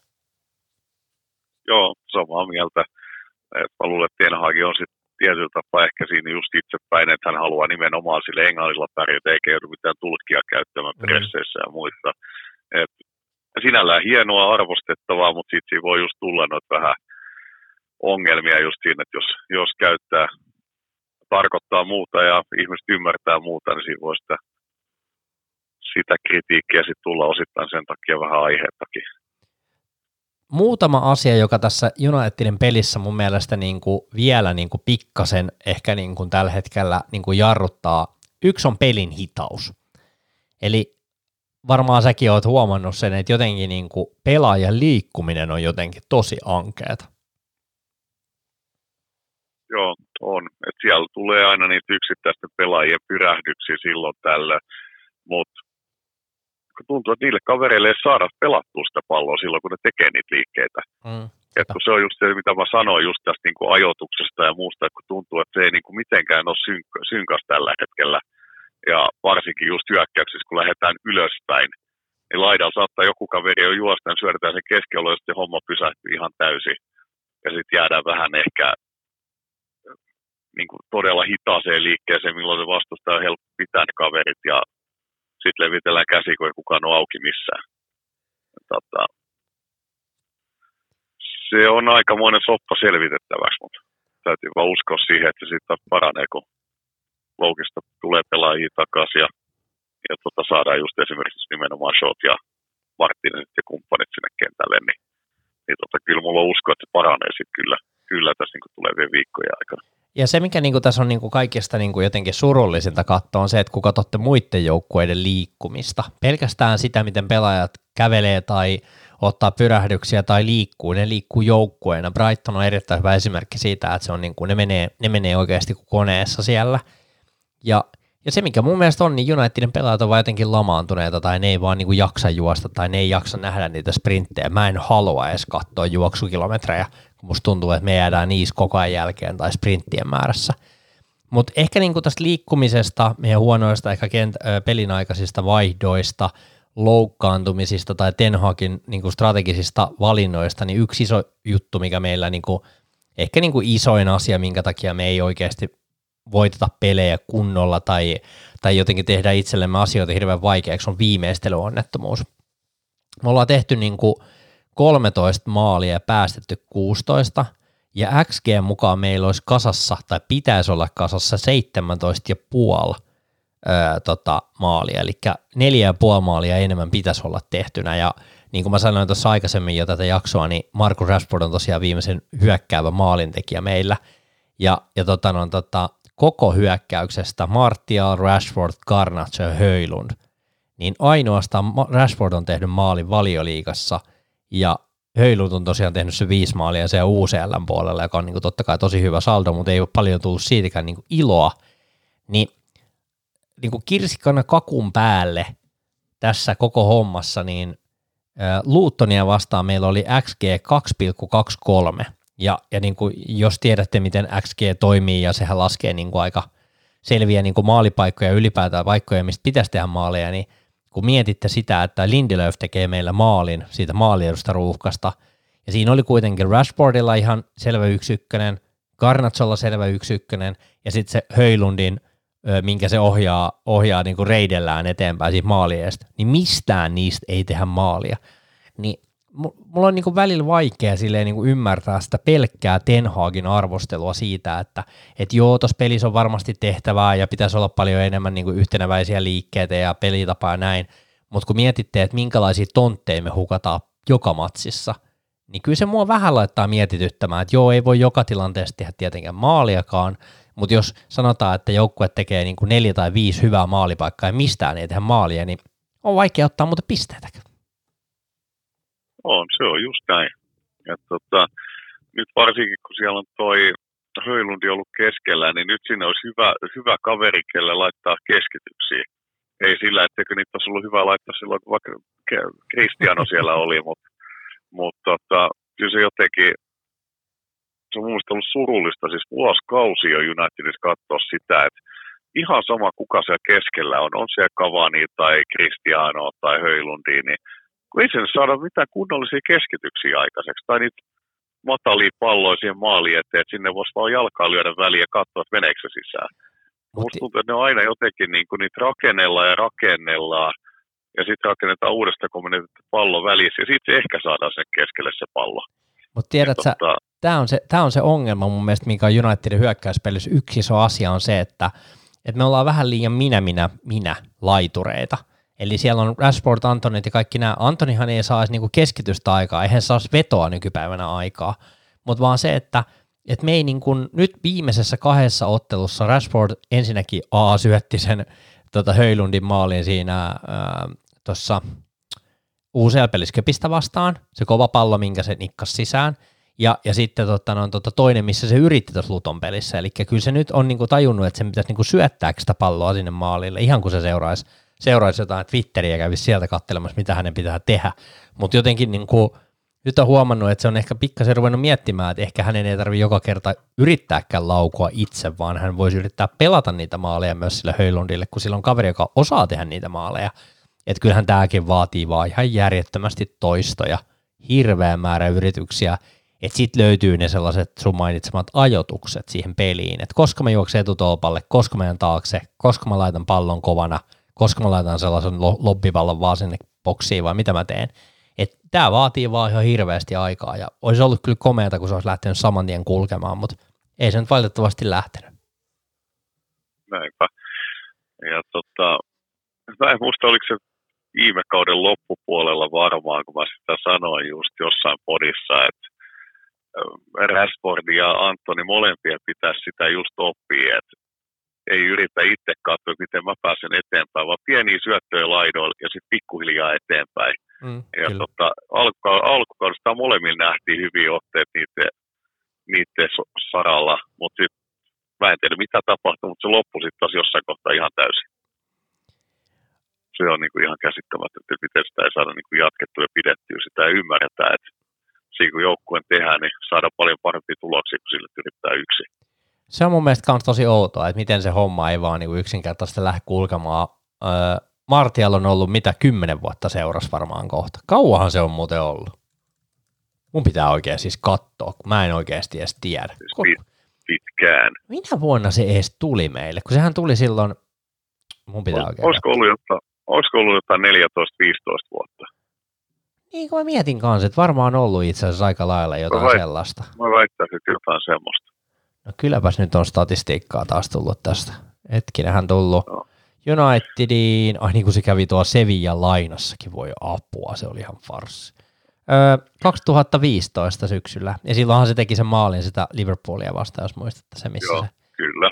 Joo, samaa mieltä. Mä luulen, että Ten Hag on sitten tietyllä tapaa ehkä siinä just itsepäin, että hän haluaa nimenomaan sille englannilla pärjätä, eikä joudu mitään tulkia käyttämään mm. presseissä ja muissa. Et sinällään hienoa arvostettavaa, mutta sitten siinä voi just tulla noita vähän ongelmia just siinä, että jos, jos käyttää, tarkoittaa muuta ja ihmiset ymmärtää muuta, niin siinä voi sitä, sitä kritiikkiä sitten tulla osittain sen takia vähän aiheettakin. Muutama asia, joka tässä Unitedin pelissä mun mielestä niin kuin vielä niin kuin pikkasen ehkä niin kuin tällä hetkellä niin kuin jarruttaa. Yksi on pelin hitaus. Eli varmaan säkin oot huomannut sen, että jotenkin niin kuin pelaajan liikkuminen on jotenkin tosi ankeeta. Joo, on. Et siellä tulee aina niitä yksittäisten pelaajien pyrähdyksiä silloin tällä, mutta tuntuu, että niille kavereille ei saada pelattua sitä palloa silloin, kun ne tekee niitä liikkeitä. Mm. Et kun se on just se, mitä mä sanoin just tästä niin kuin ajoituksesta ja muusta, että kun tuntuu, että se ei niin kuin mitenkään ole synk- synkas tällä hetkellä. Ja varsinkin just hyökkäyksissä, kun lähdetään ylöspäin, niin laidalla saattaa joku kaveri jo juosta ja syödetään sen keskiolo, ja sitten homma pysähtyy ihan täysin. Ja sitten jäädään vähän ehkä niin kuin todella hitaaseen liikkeeseen, milloin se vastustaja on helppo pitää kaverit ja sitten levitellään käsi, kun ei kukaan ole auki missään. Tota, se on aikamoinen soppa selvitettäväksi, mutta täytyy vaan uskoa siihen, että sitten paranee, kun loukista tulee pelaajia takaisin ja, ja tota, saadaan just esimerkiksi nimenomaan Shot ja Martinez ja kumppanit sinne kentälle, niin, niin tota, kyllä mulla on usko, että se paranee sitten kyllä, kyllä tässä niin tulevien viikkojen aikana. Ja se, mikä niin tässä on niin kaikista niin jotenkin surullisinta katsoa, on se, että kun katsotte muiden joukkueiden liikkumista, pelkästään sitä, miten pelaajat kävelee tai ottaa pyrähdyksiä tai liikkuu, ne liikkuu joukkueena. Brighton on erittäin hyvä esimerkki siitä, että se on niin kuin, ne, menee, ne menee oikeasti kuin koneessa siellä. Ja, ja se, mikä mun mielestä on, niin Unitedin pelaajat ovat jotenkin lamaantuneita tai ne ei vaan niin kuin jaksa juosta tai ne ei jaksa nähdä niitä sprinttejä. Mä en halua edes katsoa juoksukilometrejä, kun musta tuntuu, että me jäädään niissä koko ajan jälkeen tai sprinttien määrässä. Mutta ehkä niin kuin tästä liikkumisesta, meidän huonoista ehkä kent- pelin aikaisista vaihdoista – loukkaantumisista tai Tenhakin niin kuin strategisista valinnoista, niin yksi iso juttu, mikä meillä niin kuin, ehkä niin kuin isoin asia, minkä takia me ei oikeasti voiteta pelejä kunnolla tai, tai jotenkin tehdä itsellemme asioita hirveän vaikeaksi, on viimeistelyonnettomuus. Me ollaan tehty niin kuin 13 maalia ja päästetty 16, ja XG mukaan meillä olisi kasassa, tai pitäisi olla kasassa 17,5 öö, tota, maalia, eli neljä ja puoli maalia enemmän pitäisi olla tehtynä, ja niin kuin mä sanoin tuossa aikaisemmin jo tätä jaksoa, niin Markus Rashford on tosiaan viimeisen hyökkäävä maalintekijä meillä, ja, ja tota, no, tota, koko hyökkäyksestä Martial, Rashford, Garnacho ja Höylund, niin ainoastaan Rashford on tehnyt maalin valioliigassa, ja Höylund on tosiaan tehnyt se viisi maalia se UCLn puolella, joka on niin kuin totta kai tosi hyvä saldo, mutta ei ole paljon tullut siitäkään niin kuin iloa, niin niin kuin kirsikkana kakun päälle tässä koko hommassa, niin Luuttonia vastaan meillä oli XG 2,23, ja, ja niin kuin, jos tiedätte, miten XG toimii, ja sehän laskee niin kuin aika selviä niin kuin maalipaikkoja ylipäätään paikkoja, mistä pitäisi tehdä maaleja, niin kun mietitte sitä, että Lindelöf tekee meillä maalin siitä maaliedusta ruuhkasta, ja siinä oli kuitenkin Rashfordilla ihan selvä yksi ykkönen, Garnatsolla selvä yksi ykkönen, ja sitten se Höylundin – minkä se ohjaa, ohjaa niin kuin reidellään eteenpäin siitä maaliestä, niin mistään niistä ei tehdä maalia. Niin mulla on niin kuin välillä vaikea silleen niin kuin ymmärtää sitä pelkkää Tenhaagin arvostelua siitä, että et joo, tuossa pelissä on varmasti tehtävää ja pitäisi olla paljon enemmän niin kuin yhtenäväisiä liikkeitä ja pelitapaa ja näin, mutta kun mietitte, että minkälaisia tontteja me hukataan joka matsissa, niin kyllä se mua vähän laittaa mietityttämään, että joo, ei voi joka tilanteessa tehdä tietenkään maaliakaan, mutta jos sanotaan, että joukkue tekee niin kuin neljä tai viisi hyvää maalipaikkaa ja mistään ei tehdä maalia, niin on vaikea ottaa muuten pisteitä. On, se on just näin. Ja tota, nyt varsinkin kun siellä on toi Höjlundi ollut keskellä, niin nyt sinne olisi hyvä, hyvä kaveri, kelle laittaa keskityksiä. Ei sillä, etteikö niitä olisi ollut hyvä laittaa silloin, kun vaikka Cristiano siellä oli, mutta mut tota, kyllä se jotenkin se on mun ollut surullista, siis vuosikausi jo Unitedissa katsoa sitä, että ihan sama kuka siellä keskellä on, on siellä Cavani tai Cristiano tai Höylundi, niin kun ei sen saada mitään kunnollisia keskityksiä aikaiseksi, tai niitä matalia palloja siihen maaliin eteen, että sinne voisi vaan jalkaa lyödä väliin ja katsoa, että meneekö se sisään. Musta tuntuu, että ne on aina jotenkin niin kuin niitä rakennellaan ja rakennellaan, ja sitten rakennetaan uudestaan, kun menee pallo välissä, ja sitten ehkä saadaan sen keskelle se pallo. Mutta tiedät sä, tota, tämä on, se, on se ongelma mun mielestä, mikä on Unitedin hyökkäyspelissä yksi iso asia on se, että, että me ollaan vähän liian minä, minä, minä laitureita. Eli siellä on Rashford, Antonit ja kaikki nämä. Antonihan ei saa niinku keskitystä aikaa, eihän saa vetoa nykypäivänä aikaa, mutta vaan se, että et me ei niinku, nyt viimeisessä kahdessa ottelussa Rashford ensinnäkin A syötti sen tota, Höylundin maalin siinä tuossa UCL-pelissä vastaan, se kova pallo, minkä se nikkas sisään – ja, ja sitten tota, no, tota, toinen, missä se yritti tuossa Luton pelissä. Eli kyllä se nyt on niinku tajunnut, että se pitäisi niinku syöttää sitä palloa sinne maalille, ihan kuin se seuraisi, seuraisi jotain Twitteriä ja kävisi sieltä katselemassa, mitä hänen pitää tehdä. Mutta jotenkin niinku, nyt on huomannut, että se on ehkä pikkasen ruvennut miettimään, että ehkä hänen ei tarvitse joka kerta yrittääkään laukua itse, vaan hän voisi yrittää pelata niitä maaleja myös sille Höylundille, kun sillä on kaveri, joka osaa tehdä niitä maaleja. Että kyllähän tämäkin vaatii vaan ihan järjettömästi toistoja, hirveä määrä yrityksiä, että sitten löytyy ne sellaiset sun mainitsemat ajotukset siihen peliin, että koska mä juoksen etutolpalle, koska mä taakse, koska mä laitan pallon kovana, koska mä laitan sellaisen lobbipallon vaan sinne boksiin vai mitä mä teen. Että tämä vaatii vaan ihan hirveästi aikaa ja olisi ollut kyllä komeata, kun se olisi lähtenyt saman tien kulkemaan, mutta ei se nyt valitettavasti lähtenyt. näinpä. Ja tota, mä en muista, oliko se viime kauden loppupuolella varmaan, kun mä sitä sanoin just jossain podissa, että Rashford ja Antoni molempia pitäisi sitä just oppia, että ei yritä itse katsoa, miten mä pääsen eteenpäin, vaan pieniä syöttöjä laidoilla ja sitten pikkuhiljaa eteenpäin. Mm, ja tota, alku, alkukaudesta molemmilla nähtiin hyviä otteet niiden, niiden saralla, mutta sitten mä en tiedä mitä tapahtui, mutta se loppui sitten taas jossain kohtaa ihan täysin. Se on niin kuin ihan käsittämätöntä, että miten sitä ei saada niin kuin jatkettua ja pidettyä. Sitä ei ymmärretä, että siinä kun joukkueen tehdään, niin saadaan paljon parempia tuloksia kuin sille yrittää yksin. Se on mun mielestä myös tosi outoa, että miten se homma ei vaan niin yksinkertaisesti lähde kulkemaan. Öö, Martial on ollut mitä kymmenen vuotta seurassa varmaan kohta. Kauahan se on muuten ollut. Mun pitää oikein siis katsoa, kun mä en oikeasti edes tiedä. Siis pitkään. Minä vuonna se edes tuli meille? Kun sehän tuli silloin, mun pitää oikein olisiko ollut, jotta, olisiko ollut jotain 14-15 vuotta? Niin kuin mä mietin kanssa, että varmaan on ollut itse asiassa aika lailla jotain mä väit, sellaista. Mä väittäisin, että jotain semmoista. No kylläpäs nyt on statistiikkaa taas tullut tästä. Hetkinenhän tullut no. Unitediin, ai niin kuin se kävi tuo Sevilla lainassakin, voi apua, se oli ihan farssi. Öö, 2015 syksyllä, ja silloinhan se teki sen maalin sitä Liverpoolia vastaan, jos muistatte se, missä Joo, se... kyllä,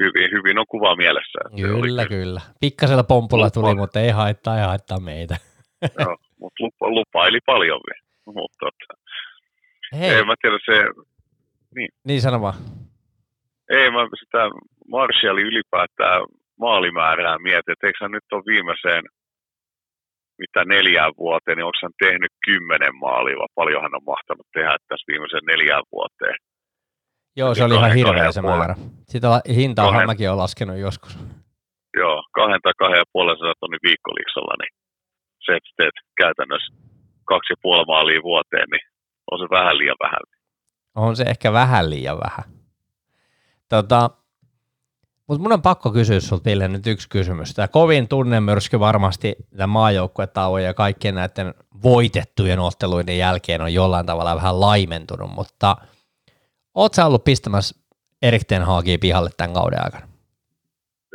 hyvin, hyvin on kuva mielessä. Kyllä, kyllä. Pikkasella pompulla Lupa. tuli, mutta ei haittaa, ei haittaa meitä. Joo, mutta lupa, lupaili paljon vielä. Mutta, tota, Hei. Ei, mä tiedä, se, niin. Niin sano vaan. Ei, mä sitä Marshallin ylipäätään maalimäärää mietin, että eikö nyt ole viimeiseen mitä neljään vuoteen, niin onko hän tehnyt kymmenen maalia, vai paljon hän on mahtanut tehdä tässä viimeisen neljään vuoteen. Joo, se oli ihan hirveä se määrä. Sitä hintaa kahden, mäkin olen laskenut joskus. Joo, kahden tai kahden ja puolen sadan tonnin viikkoliksalla, niin se, että teet käytännössä kaksi ja puoli maalia vuoteen, niin on se vähän liian vähän. On se ehkä vähän liian vähän. Tota, mutta mun on pakko kysyä sinulta, Ville, nyt yksi kysymys. Tämä kovin tunnemyrsky varmasti tämä maajoukkuetauon ja kaikkien näiden voitettujen otteluiden jälkeen on jollain tavalla vähän laimentunut, mutta oot sä ollut pistämässä Erik Ten Hagia pihalle tämän kauden aikana?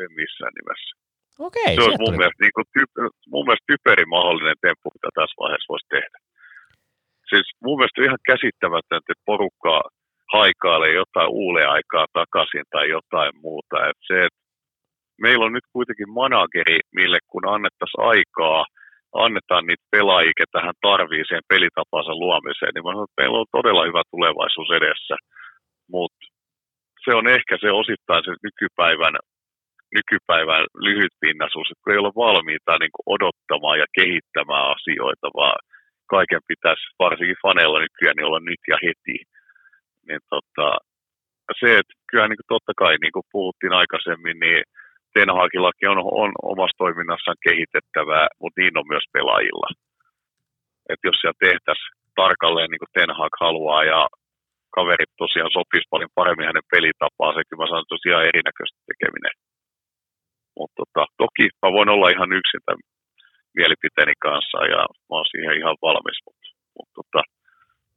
En missään nimessä. Okei, se on mun mielestä, niin kuin, typ, mun mielestä typerin mahdollinen temppu, mitä tässä vaiheessa voisi tehdä. Siis mun mielestä ihan käsittämätöntä, että porukkaa haikailee jotain aikaa takaisin tai jotain muuta. Et se, että meillä on nyt kuitenkin manageri, mille kun annettaisiin aikaa, annetaan niitä pelaajia, ketä hän tarvii siihen pelitapansa luomiseen, niin mä sanon, että meillä on todella hyvä tulevaisuus edessä. Mutta se on ehkä se osittain se nykypäivän, nykypäivän lyhytpinnaisuus, että kun ei ole valmiita niin odottamaan ja kehittämään asioita, vaan kaiken pitäisi, varsinkin fanella nykyään, niin olla nyt ja heti niin tota, se, että kyllä niin totta kai, niin kuin puhuttiin aikaisemmin, niin Ten on, on omassa toiminnassaan kehitettävää, mutta niin on myös pelaajilla. Että jos siellä tehtäisiin tarkalleen niin kuin Ten Hag haluaa ja kaverit tosiaan sopisi paljon paremmin hänen pelitapaansa, kyllä mä sanon, että tosiaan erinäköistä tekeminen. Mutta tota, toki mä voin olla ihan yksin tämän mielipiteeni kanssa ja mä oon siihen ihan valmis, mutta, mutta tota,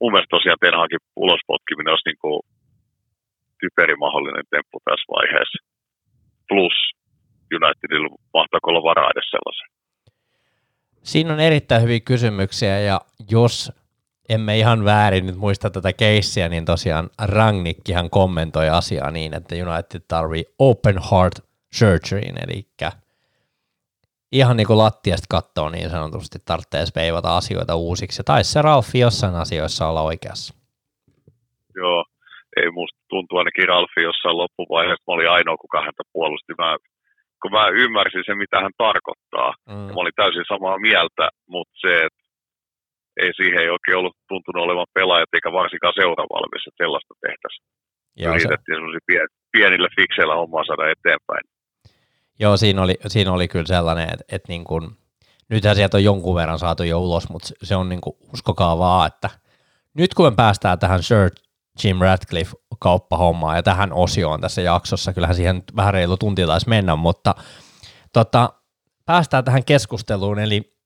mun mielestä tosiaan Ten Hagin ulospotkiminen olisi niin kuin typeri mahdollinen temppu tässä vaiheessa. Plus Unitedilla mahtaako olla varaa edes sellaisen. Siinä on erittäin hyviä kysymyksiä ja jos emme ihan väärin nyt muista tätä keissiä, niin tosiaan Rangnickihan kommentoi asiaa niin, että United tarvii open heart surgery, eli ihan niin kuin lattiasta kattoo niin sanotusti, tarvitsee veivata asioita uusiksi. Ja taisi se Ralfi jossain asioissa olla oikeassa. Joo, ei musta tuntuu ainakin Ralfi jossain loppuvaiheessa. Mä olin ainoa, kuka häntä puolusti. Mä, kun mä ymmärsin sen, mitä hän tarkoittaa. Mm. mä olin täysin samaa mieltä, mutta se, että ei siihen ei oikein ollut tuntunut olevan pelaajat eikä varsinkaan seuravalmis, että sellaista tehtäisiin. Yritettiin se... pienillä fikseillä hommaa saada eteenpäin. Joo, siinä oli, siinä oli kyllä sellainen, että, että niin kuin, nythän sieltä on jonkun verran saatu jo ulos, mutta se on niin kuin, uskokaa vaan, että nyt kun me päästään tähän Sir Jim Radcliffe kauppahommaan ja tähän osioon tässä jaksossa, kyllähän siihen vähän reilu tunti taisi mennä, mutta tota, päästään tähän keskusteluun, eli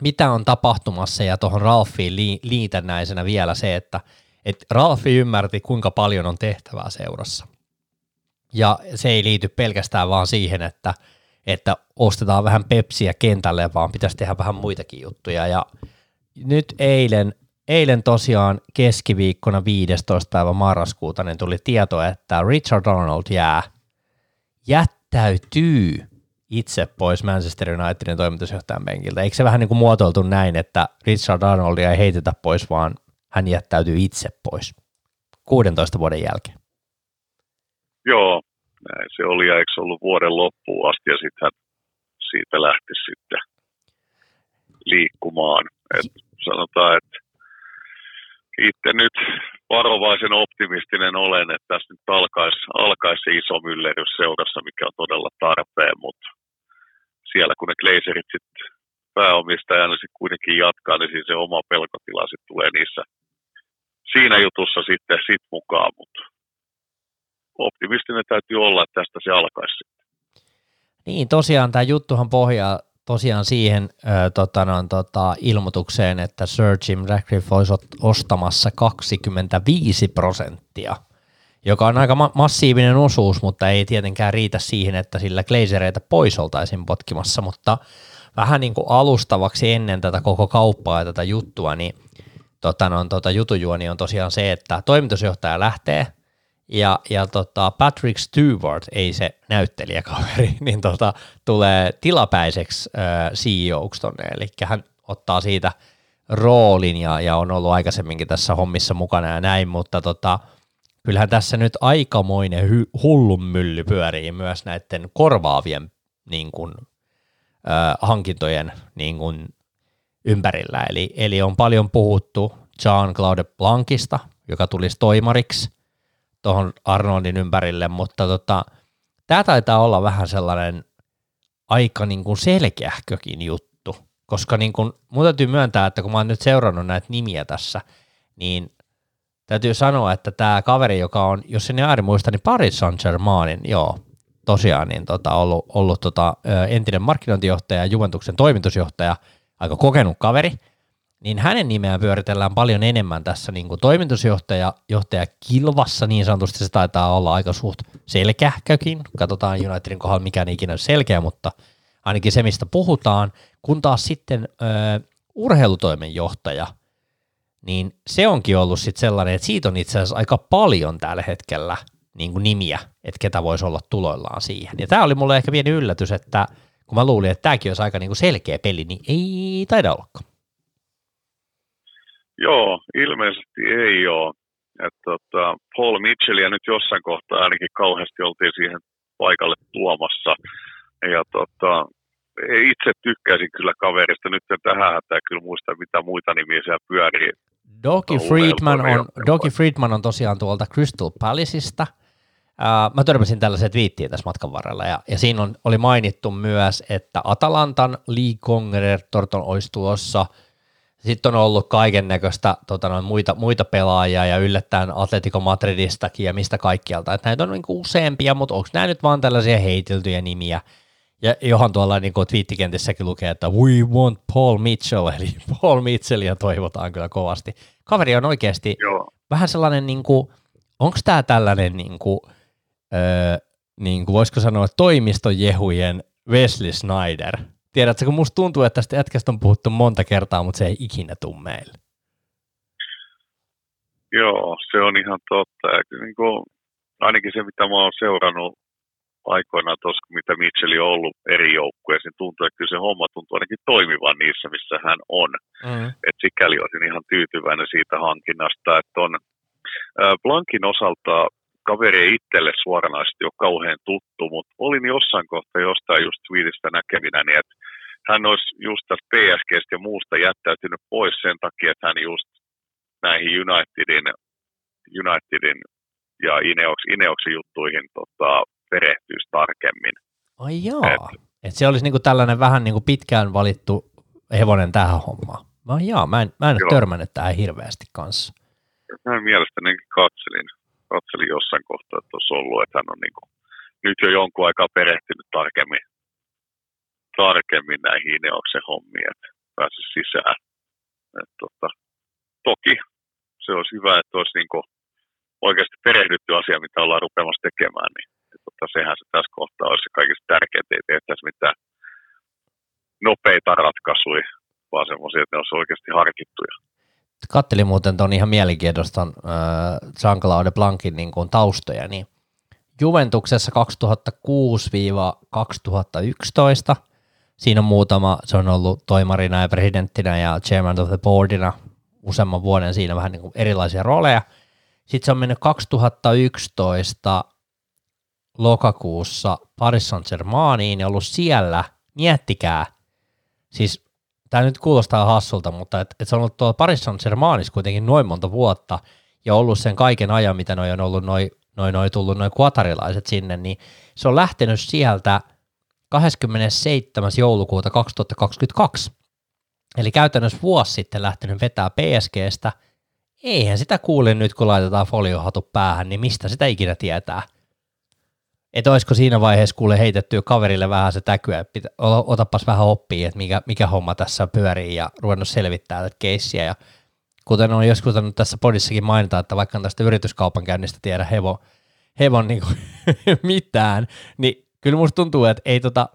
mitä on tapahtumassa ja tuohon Ralfiin liitännäisenä vielä se, että et Ralfi ymmärti, kuinka paljon on tehtävää seurassa. Ja se ei liity pelkästään vaan siihen, että, että ostetaan vähän pepsiä kentälle, vaan pitäisi tehdä vähän muitakin juttuja. Ja nyt eilen, eilen tosiaan keskiviikkona 15. päivä marraskuuta niin tuli tieto, että Richard Arnold jää, jättäytyy itse pois Manchester Unitedin toimitusjohtajan penkiltä. Eikö se vähän niin kuin muotoiltu näin, että Richard Arnoldia ei heitetä pois, vaan hän jättäytyy itse pois 16 vuoden jälkeen? Joo, näin se oli ja eikö ollut vuoden loppuun asti ja sitten siitä lähti sitten liikkumaan. Et sanotaan, että itse nyt varovaisen optimistinen olen, että tässä nyt alkaisi, alkaisi se iso myllerys seurassa, mikä on todella tarpeen, mutta siellä kun ne Glazerit sitten pääomistajana sitten kuitenkin jatkaa, niin siis se oma pelkotila sitten tulee niissä siinä jutussa sitten sit mukaan, mutta optimistinen täytyy olla, että tästä se alkaisi sitten. Niin, tosiaan tämä juttuhan pohjaa tosiaan siihen ö, tota, no, tota, ilmoitukseen, että Sir Jim Ratcliffe olisi ostamassa 25 prosenttia, joka on aika ma- massiivinen osuus, mutta ei tietenkään riitä siihen, että sillä glazereita pois oltaisiin potkimassa, mutta vähän niin kuin alustavaksi ennen tätä koko kauppaa ja tätä juttua, niin tota, no, tota, jutujuoni on tosiaan se, että toimitusjohtaja lähtee – ja, ja tota Patrick Stewart, ei se näyttelijäkaveri, niin tota, tulee tilapäiseksi äh, CEOksi tonne, eli hän ottaa siitä roolin ja, ja on ollut aikaisemminkin tässä hommissa mukana ja näin, mutta tota, kyllähän tässä nyt aikamoinen hy- hullun mylly pyörii myös näiden korvaavien niin kuin, äh, hankintojen niin kuin, ympärillä, eli, eli on paljon puhuttu Jean-Claude Blancista, joka tulisi toimariksi, tuohon Arnoldin ympärille, mutta tota, tämä taitaa olla vähän sellainen aika niin kuin selkeähkökin juttu, koska niin kuin, mun täytyy myöntää, että kun mä oon nyt seurannut näitä nimiä tässä, niin täytyy sanoa, että tämä kaveri, joka on, jos en ääri muista, niin Paris Saint-Germainin, joo, tosiaan niin tota, ollut, ollut tota, entinen markkinointijohtaja ja Juventuksen toimitusjohtaja, aika kokenut kaveri, niin hänen nimeään pyöritellään paljon enemmän tässä niin kuin toimitusjohtaja johtaja kilvassa, niin sanotusti se taitaa olla aika suht selkeähkökin, katsotaan Unitedin kohdalla mikään ikinä selkeä, mutta ainakin se, mistä puhutaan, kun taas sitten ö, urheilutoimenjohtaja, niin se onkin ollut sitten sellainen, että siitä on itse asiassa aika paljon tällä hetkellä niin kuin nimiä, että ketä voisi olla tuloillaan siihen. Ja tämä oli mulle ehkä pieni yllätys, että kun mä luulin, että tämäkin olisi aika niin kuin selkeä peli, niin ei taida ollakaan. Joo, ilmeisesti ei ole. Et tota, Paul Mitchellia nyt jossain kohtaa ainakin kauheasti oltiin siihen paikalle tuomassa. Ja tota, itse tykkäisin kyllä kaverista. Nyt en tähän hätää kyllä muista, mitä muita nimiä siellä pyörii. Doki Friedman, on, Doki Friedman on tosiaan tuolta Crystal Palaceista. Uh, mä törmäsin tällaisen twiittiin tässä matkan varrella, ja, ja siinä on, oli mainittu myös, että Atalantan Lee Conger Torton olisi tuossa – sitten on ollut kaiken näköistä tota noin, muita, muita pelaajia ja yllättäen Atletico Madridistakin ja mistä kaikkialta. Että näitä on niin useampia, mutta onko nämä nyt vaan tällaisia heiteltyjä nimiä? Ja johan tuolla niin kuin twiittikentissäkin lukee, että we want Paul Mitchell, eli Paul Mitchellia toivotaan kyllä kovasti. Kaveri on oikeasti Joo. vähän sellainen, niin kuin, onko tämä tällainen, niin kuin, öö, niin kuin voisiko sanoa, toimistojehujen Wesley Snyder – Tiedätkö, kun musta tuntuu, että tästä jätkästä on puhuttu monta kertaa, mutta se ei ikinä tule meille. Joo, se on ihan totta. Ja niin kuin, ainakin se, mitä mä oon seurannut aikoinaan tuossa, mitä Mitchell on ollut eri joukkueissa, niin tuntuu, että kyllä se homma tuntuu ainakin toimivan niissä, missä hän on. Mm. Et sikäli olisin ihan tyytyväinen siitä hankinnasta, että on Blankin osalta kaveri ei itselle suoranaisesti ole kauhean tuttu, mutta olin jossain kohtaa jostain just tweetistä näkevinä, niin että hän olisi just tästä PSGstä ja muusta jättäytynyt pois sen takia, että hän just näihin Unitedin, Unitedin ja Ineox, Ineoxin juttuihin tota, perehtyisi tarkemmin. Ai joo, et, et se olisi niinku tällainen vähän niinku pitkään valittu hevonen tähän hommaan. Ai joo, mä en, mä en joo. törmännyt tähän hirveästi kanssa. Mä mielestäni katselin katselin jossain kohtaa, että olisi ollut, että hän on niin kuin, nyt jo jonkun aikaa perehtynyt tarkemmin, tarkemmin näihin Ineoksen hommiin, että pääsisi sisään. Et, tota, toki se olisi hyvä, että olisi niin kuin oikeasti perehdytty asia, mitä ollaan rupemassa tekemään, niin että tota, sehän se tässä kohtaa olisi se kaikista tärkeintä, ei tehtäisi mitään nopeita ratkaisuja, vaan semmoisia, että ne olisi oikeasti harkittuja. Kattelin muuten tuon ihan mielenkiintoista äh, Jean-Claude Blancin niin kuin taustoja, niin Juventuksessa 2006-2011, siinä on muutama, se on ollut toimarina ja presidenttinä ja chairman of the boardina useamman vuoden siinä vähän niin kuin erilaisia rooleja. Sitten se on mennyt 2011 lokakuussa Paris Saint-Germainiin ja ollut siellä, miettikää, siis tämä nyt kuulostaa hassulta, mutta et, et se on ollut tuolla Paris Saint-Germainissa kuitenkin noin monta vuotta ja ollut sen kaiken ajan, mitä noi on ollut noin noi, noi tullut noin kuatarilaiset sinne, niin se on lähtenyt sieltä 27. joulukuuta 2022. Eli käytännössä vuosi sitten lähtenyt vetää PSGstä. Eihän sitä kuule nyt, kun laitetaan foliohatu päähän, niin mistä sitä ikinä tietää – että olisiko siinä vaiheessa kuule heitetty kaverille vähän se täkyä, että otapas vähän oppia, että mikä, mikä homma tässä pyörii ja ruvennut selvittää tätä keissiä. Ja kuten on joskus tässä podissakin mainita, että vaikka on tästä yrityskaupankäynnistä tiedä hevon, hevon niin kuin mitään, niin kyllä musta tuntuu, että ei tota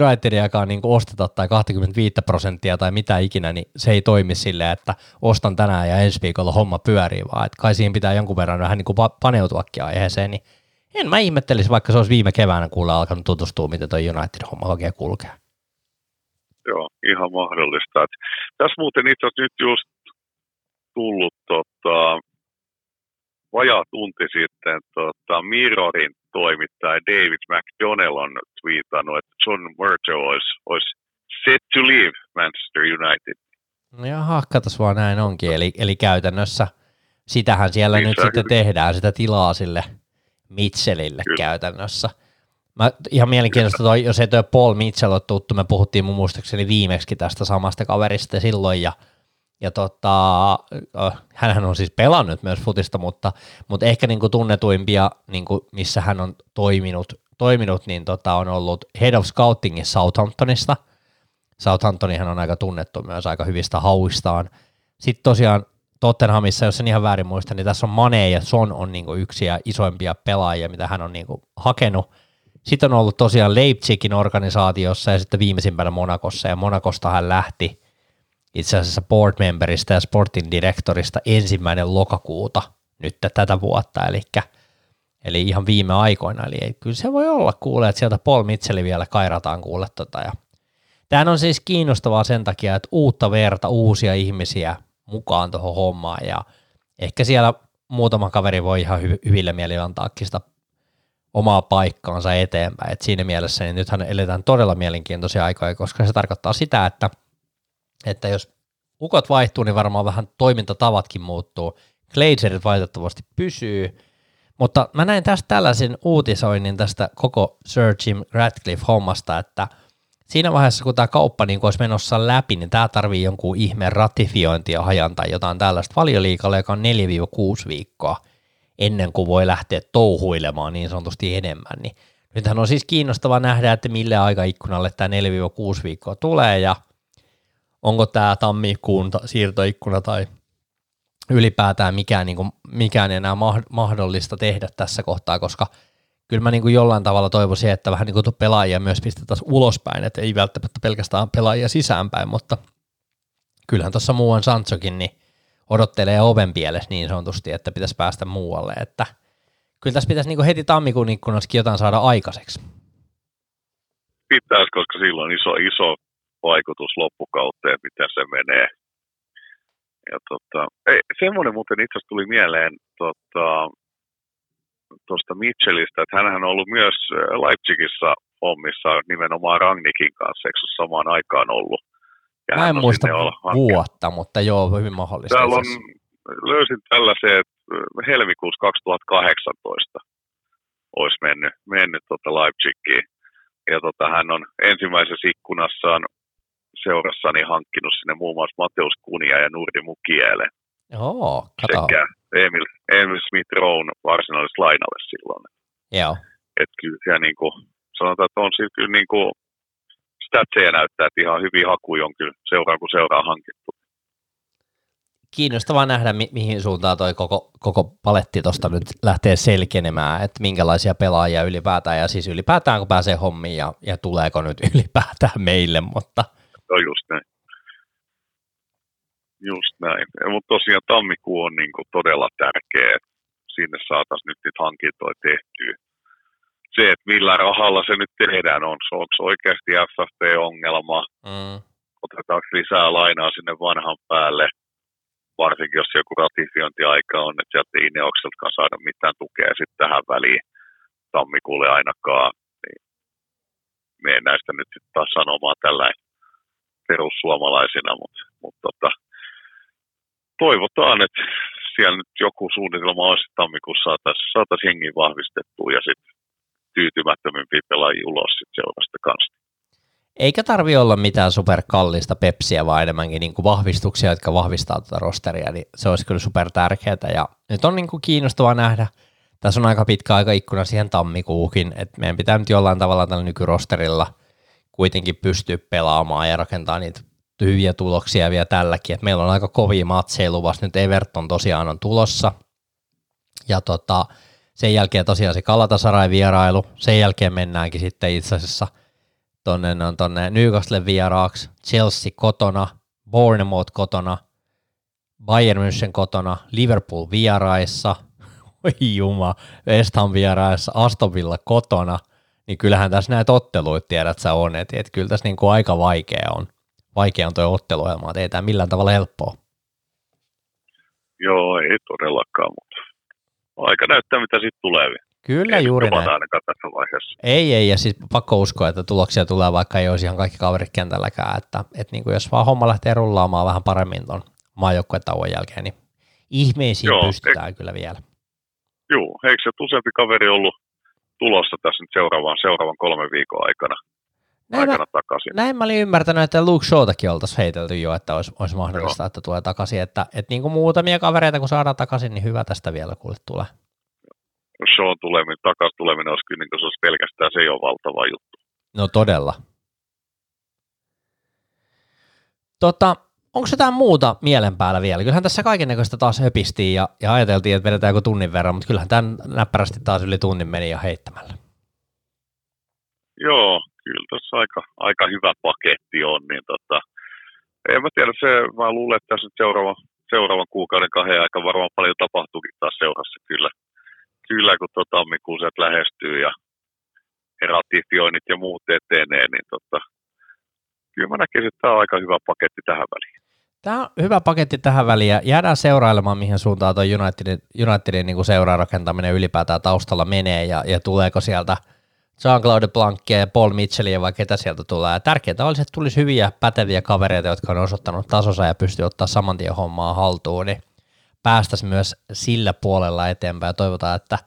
Unitediakaan niin osteta tai 25 prosenttia tai mitä ikinä, niin se ei toimi silleen, että ostan tänään ja ensi viikolla homma pyörii, vaan että kai siihen pitää jonkun verran vähän niin kuin paneutuakin aiheeseen, niin en mä ihmettelisi, vaikka se olisi viime keväänä kuulla alkanut tutustua, miten tuo United-homma oikein kulkee. Joo, ihan mahdollista. Et tässä muuten itse asiassa nyt just tullut tota, vajaa tunti sitten tota, Mirrorin toimittaja David McDonnell on twiitannut, että John Murto olisi, olisi set to leave Manchester United. No jaha, katos vaan näin onkin. Eli, eli käytännössä sitähän siellä Missä nyt sitten tehdään, sitä tilaa sille – Mitchellille Kyllä. käytännössä. Mä, ihan mielenkiintoista, toi, jos ei tuo Paul Mitchell ole tuttu, me puhuttiin mun muistaakseni viimeksi tästä samasta kaverista silloin, ja, ja tota, hänhän on siis pelannut myös futista, mutta, mutta ehkä niin kuin tunnetuimpia, niin kuin missä hän on toiminut, toiminut niin tota, on ollut Head of Scoutingin Southamptonista. Southamptonihan on aika tunnettu myös aika hyvistä hauistaan. Sitten tosiaan Tottenhamissa, jos en ihan väärin muista, niin tässä on Mane ja Son on niin yksi isoimpia pelaajia, mitä hän on niin hakenut. Sitten on ollut tosiaan Leipzigin organisaatiossa ja sitten viimeisimpänä Monakossa, ja Monakosta hän lähti itse asiassa board memberista ja sportin direktorista ensimmäinen lokakuuta nyt tätä vuotta, eli, eli ihan viime aikoina, eli kyllä se voi olla kuule, että sieltä Paul Mitchell vielä kairataan kuule tota, ja on siis kiinnostavaa sen takia, että uutta verta, uusia ihmisiä, mukaan tuohon hommaan ja ehkä siellä muutama kaveri voi ihan hy- hyvillä mielillä antaakin sitä omaa paikkaansa eteenpäin. Et siinä mielessä niin nythän eletään todella mielenkiintoisia aikoja, koska se tarkoittaa sitä, että, että jos ukot vaihtuu, niin varmaan vähän toimintatavatkin muuttuu. Glazerit valitettavasti pysyy, mutta mä näin tästä tällaisen uutisoinnin tästä koko Sir Jim Radcliffe-hommasta, että – siinä vaiheessa, kun tämä kauppa niin olisi menossa läpi, niin tämä tarvii jonkun ihmeen ratifiointia hajan tai jotain tällaista valioliikalle, joka on 4-6 viikkoa ennen kuin voi lähteä touhuilemaan niin sanotusti enemmän. Niin nythän on siis kiinnostava nähdä, että mille aikaikkunalle tämä 4-6 viikkoa tulee ja onko tämä tammikuun siirtoikkuna tai ylipäätään mikään, niin kuin, mikään enää mahdollista tehdä tässä kohtaa, koska – kyllä mä niin kuin jollain tavalla toivoisin, että vähän niin kuin pelaajia myös pistetään ulospäin, että ei välttämättä pelkästään pelaajia sisäänpäin, mutta kyllähän tuossa muuan Sanchokin niin odottelee oven pielessä niin sanotusti, että pitäisi päästä muualle, että kyllä tässä pitäisi niin kuin heti tammikuun ikkunassakin jotain saada aikaiseksi. Pitäisi, koska silloin on iso, iso vaikutus loppukauteen, miten se menee. Ja tota, ei, semmoinen muuten itse asiassa tuli mieleen, tota, tuosta Mitchellistä, että hän on ollut myös äh, Leipzigissä hommissa nimenomaan Rangnikin kanssa, eikö samaan aikaan ollut? Ja Mä en muista vuotta, mutta joo, hyvin mahdollista. Täällä on, löysin tällaisen, että äh, helmikuussa 2018 olisi mennyt, mennyt tota Leipzigiin. Ja tota, hän on ensimmäisessä ikkunassaan seurassani hankkinut sinne muun muassa Mateus Kunia ja Nurdi Mukiele. Joo, kato. Sekä Emil, Emil Smith Rowe varsinaiselle lainalle silloin. Joo. Että kyllä siellä niin kuin, sanotaan, että on siis kyllä niin kuin, statseja näyttää, että ihan hyvin hakuja on kyllä seuraa kuin seuraa hankittu. kiinnostavaa nähdä, mi- mihin suuntaan toi koko, koko paletti tuosta nyt lähtee selkenemään, että minkälaisia pelaajia ylipäätään, ja siis ylipäätään kun pääsee hommiin, ja, ja tuleeko nyt ylipäätään meille, mutta... No just näin. Just näin. Mutta tosiaan tammikuu on niinku todella tärkeä, että sinne saataisiin nyt niitä hankintoja tehtyä. Se, että millä rahalla se nyt tehdään, on, onko oikeasti FFP-ongelma, mm. otetaanko lisää lainaa sinne vanhan päälle, varsinkin jos joku ratifiointiaika on, että sieltä ei Ineokseltakaan saada mitään tukea sitten tähän väliin tammikuulle ainakaan. Niin me näistä nyt sitten taas sanomaan tällä perussuomalaisina, mutta, mutta tota, toivotaan, että siellä nyt joku suunnitelma olisi, että tammikuussa saataisiin saatais hengiä vahvistettua ja sitten tyytymättömimpiä pelaajia ulos sit seurasta kanssa. Eikä tarvi olla mitään superkallista pepsiä, vaan enemmänkin niin kuin vahvistuksia, jotka vahvistaa tuota rosteria, niin se olisi kyllä super tärkeää. Ja nyt on niin kuin kiinnostavaa nähdä, tässä on aika pitkä aika ikkuna siihen tammikuukin, että meidän pitää nyt jollain tavalla tällä nykyrosterilla kuitenkin pystyä pelaamaan ja rakentaa niitä hyviä tuloksia vielä tälläkin. Et meillä on aika kovia matseja luvassa. Nyt Everton tosiaan on tulossa. Ja tota, sen jälkeen tosiaan se Kalatasarai vierailu. Sen jälkeen mennäänkin sitten itse asiassa tonne, on tonne Newcastle vieraaksi, Chelsea kotona, Bournemouth kotona, Bayern München kotona, Liverpool vieraissa, oi juma, West Ham vieraissa, Aston Villa kotona, niin kyllähän tässä näitä otteluita tiedät sä on, että et kyllä tässä niinku aika vaikea on vaikea on tuo otteluohjelma, että ei tämä millään tavalla helppoa. Joo, ei todellakaan, mutta aika näyttää, mitä sitten tulee. Kyllä ei juuri näin. tässä vaiheessa. Ei, ei, ja siis pakko uskoa, että tuloksia tulee, vaikka ei olisi ihan kaikki kaverit kentälläkään, että, että niin kuin jos vaan homma lähtee rullaamaan vähän paremmin tuon maajoukkuetauon jälkeen, niin ihmeisiin Joo, pystytään eik, kyllä vielä. Joo, eikö se useampi kaveri ollut tulossa tässä nyt seuraavan, seuraavan kolmen viikon aikana? Näin aikana mä, takaisin. Näin mä olin ymmärtänyt, että Luke Showtakin oltaisiin heitelty jo, että olisi, olisi mahdollista, Joo. että tulee takaisin. Että, että niin kuin muutamia kavereita, kun saadaan takaisin, niin hyvä tästä vielä kuule tulee. Show tuleminen, takaisin tuleminen olisi kyllä, niin se olisi pelkästään se jo valtava juttu. No todella. Tota, onko jotain muuta mielen päällä vielä? Kyllähän tässä kaikennäköistä taas höpistiin ja, ja ajateltiin, että vedetään joku tunnin verran, mutta kyllähän tämän näppärästi taas yli tunnin meni jo heittämällä. Joo, kyllä tässä aika, aika hyvä paketti on, niin tota, en mä tiedä, se, mä luulen, että tässä nyt seuraava, seuraavan kuukauden kahden aika varmaan paljon tapahtuukin taas seurassa kyllä, kyllä kun tota, tammikuun sieltä lähestyy ja ratifioinnit ja muut etenee, niin tota, kyllä mä näkisin, että tämä on aika hyvä paketti tähän väliin. Tämä on hyvä paketti tähän väliin ja jäädään seurailemaan, mihin suuntaan tuo Unitedin, Unitedin niin seurarakentaminen ylipäätään taustalla menee ja, ja tuleeko sieltä – Jean-Claude Blancke, Paul Mitchellia vai ketä sieltä tulee. Tärkeintä olisi, että tulisi hyviä, päteviä kavereita, jotka on osoittanut tasonsa ja pystyy ottaa saman tien hommaa haltuun, niin päästäisiin myös sillä puolella eteenpäin ja toivotaan, että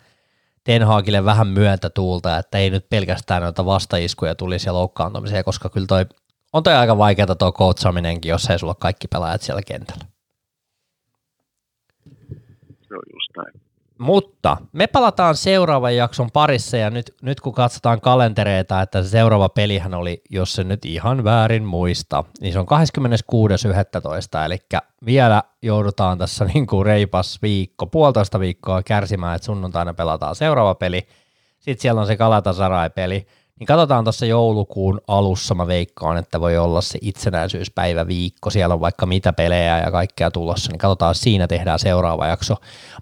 Ten Hagille vähän myöntä tuulta, että ei nyt pelkästään noita vastaiskuja tulisi ja loukkaantumisia, koska kyllä toi, on toi aika vaikeaa tuo coachaaminenkin, jos ei sulla kaikki pelaajat siellä kentällä. Se on just näin. Mutta me palataan seuraavan jakson parissa ja nyt, nyt kun katsotaan kalentereita, että se seuraava pelihän oli, jos se nyt ihan väärin muista, niin se on 26.11. Eli vielä joudutaan tässä niin kuin reipas viikko, puolitoista viikkoa kärsimään, että sunnuntaina pelataan seuraava peli. Sitten siellä on se Kalatasarai-peli, niin katsotaan tuossa joulukuun alussa, mä veikkaan, että voi olla se itsenäisyyspäivä viikko, siellä on vaikka mitä pelejä ja kaikkea tulossa, niin katsotaan, siinä tehdään seuraava jakso.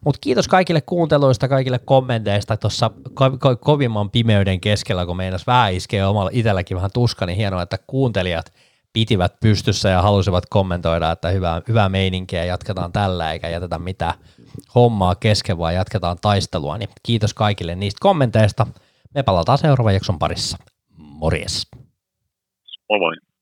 Mutta kiitos kaikille kuunteluista, kaikille kommenteista tuossa ko- ko- kovimman pimeyden keskellä, kun meinas vähän iskee omalla itselläkin vähän tuska, niin hienoa, että kuuntelijat pitivät pystyssä ja halusivat kommentoida, että hyvää, hyvää meininkiä, jatketaan tällä eikä jätetä mitään hommaa kesken, vaan jatketaan taistelua, niin kiitos kaikille niistä kommenteista. Me palataan seuraavan jakson parissa. Morjes. Moi moi.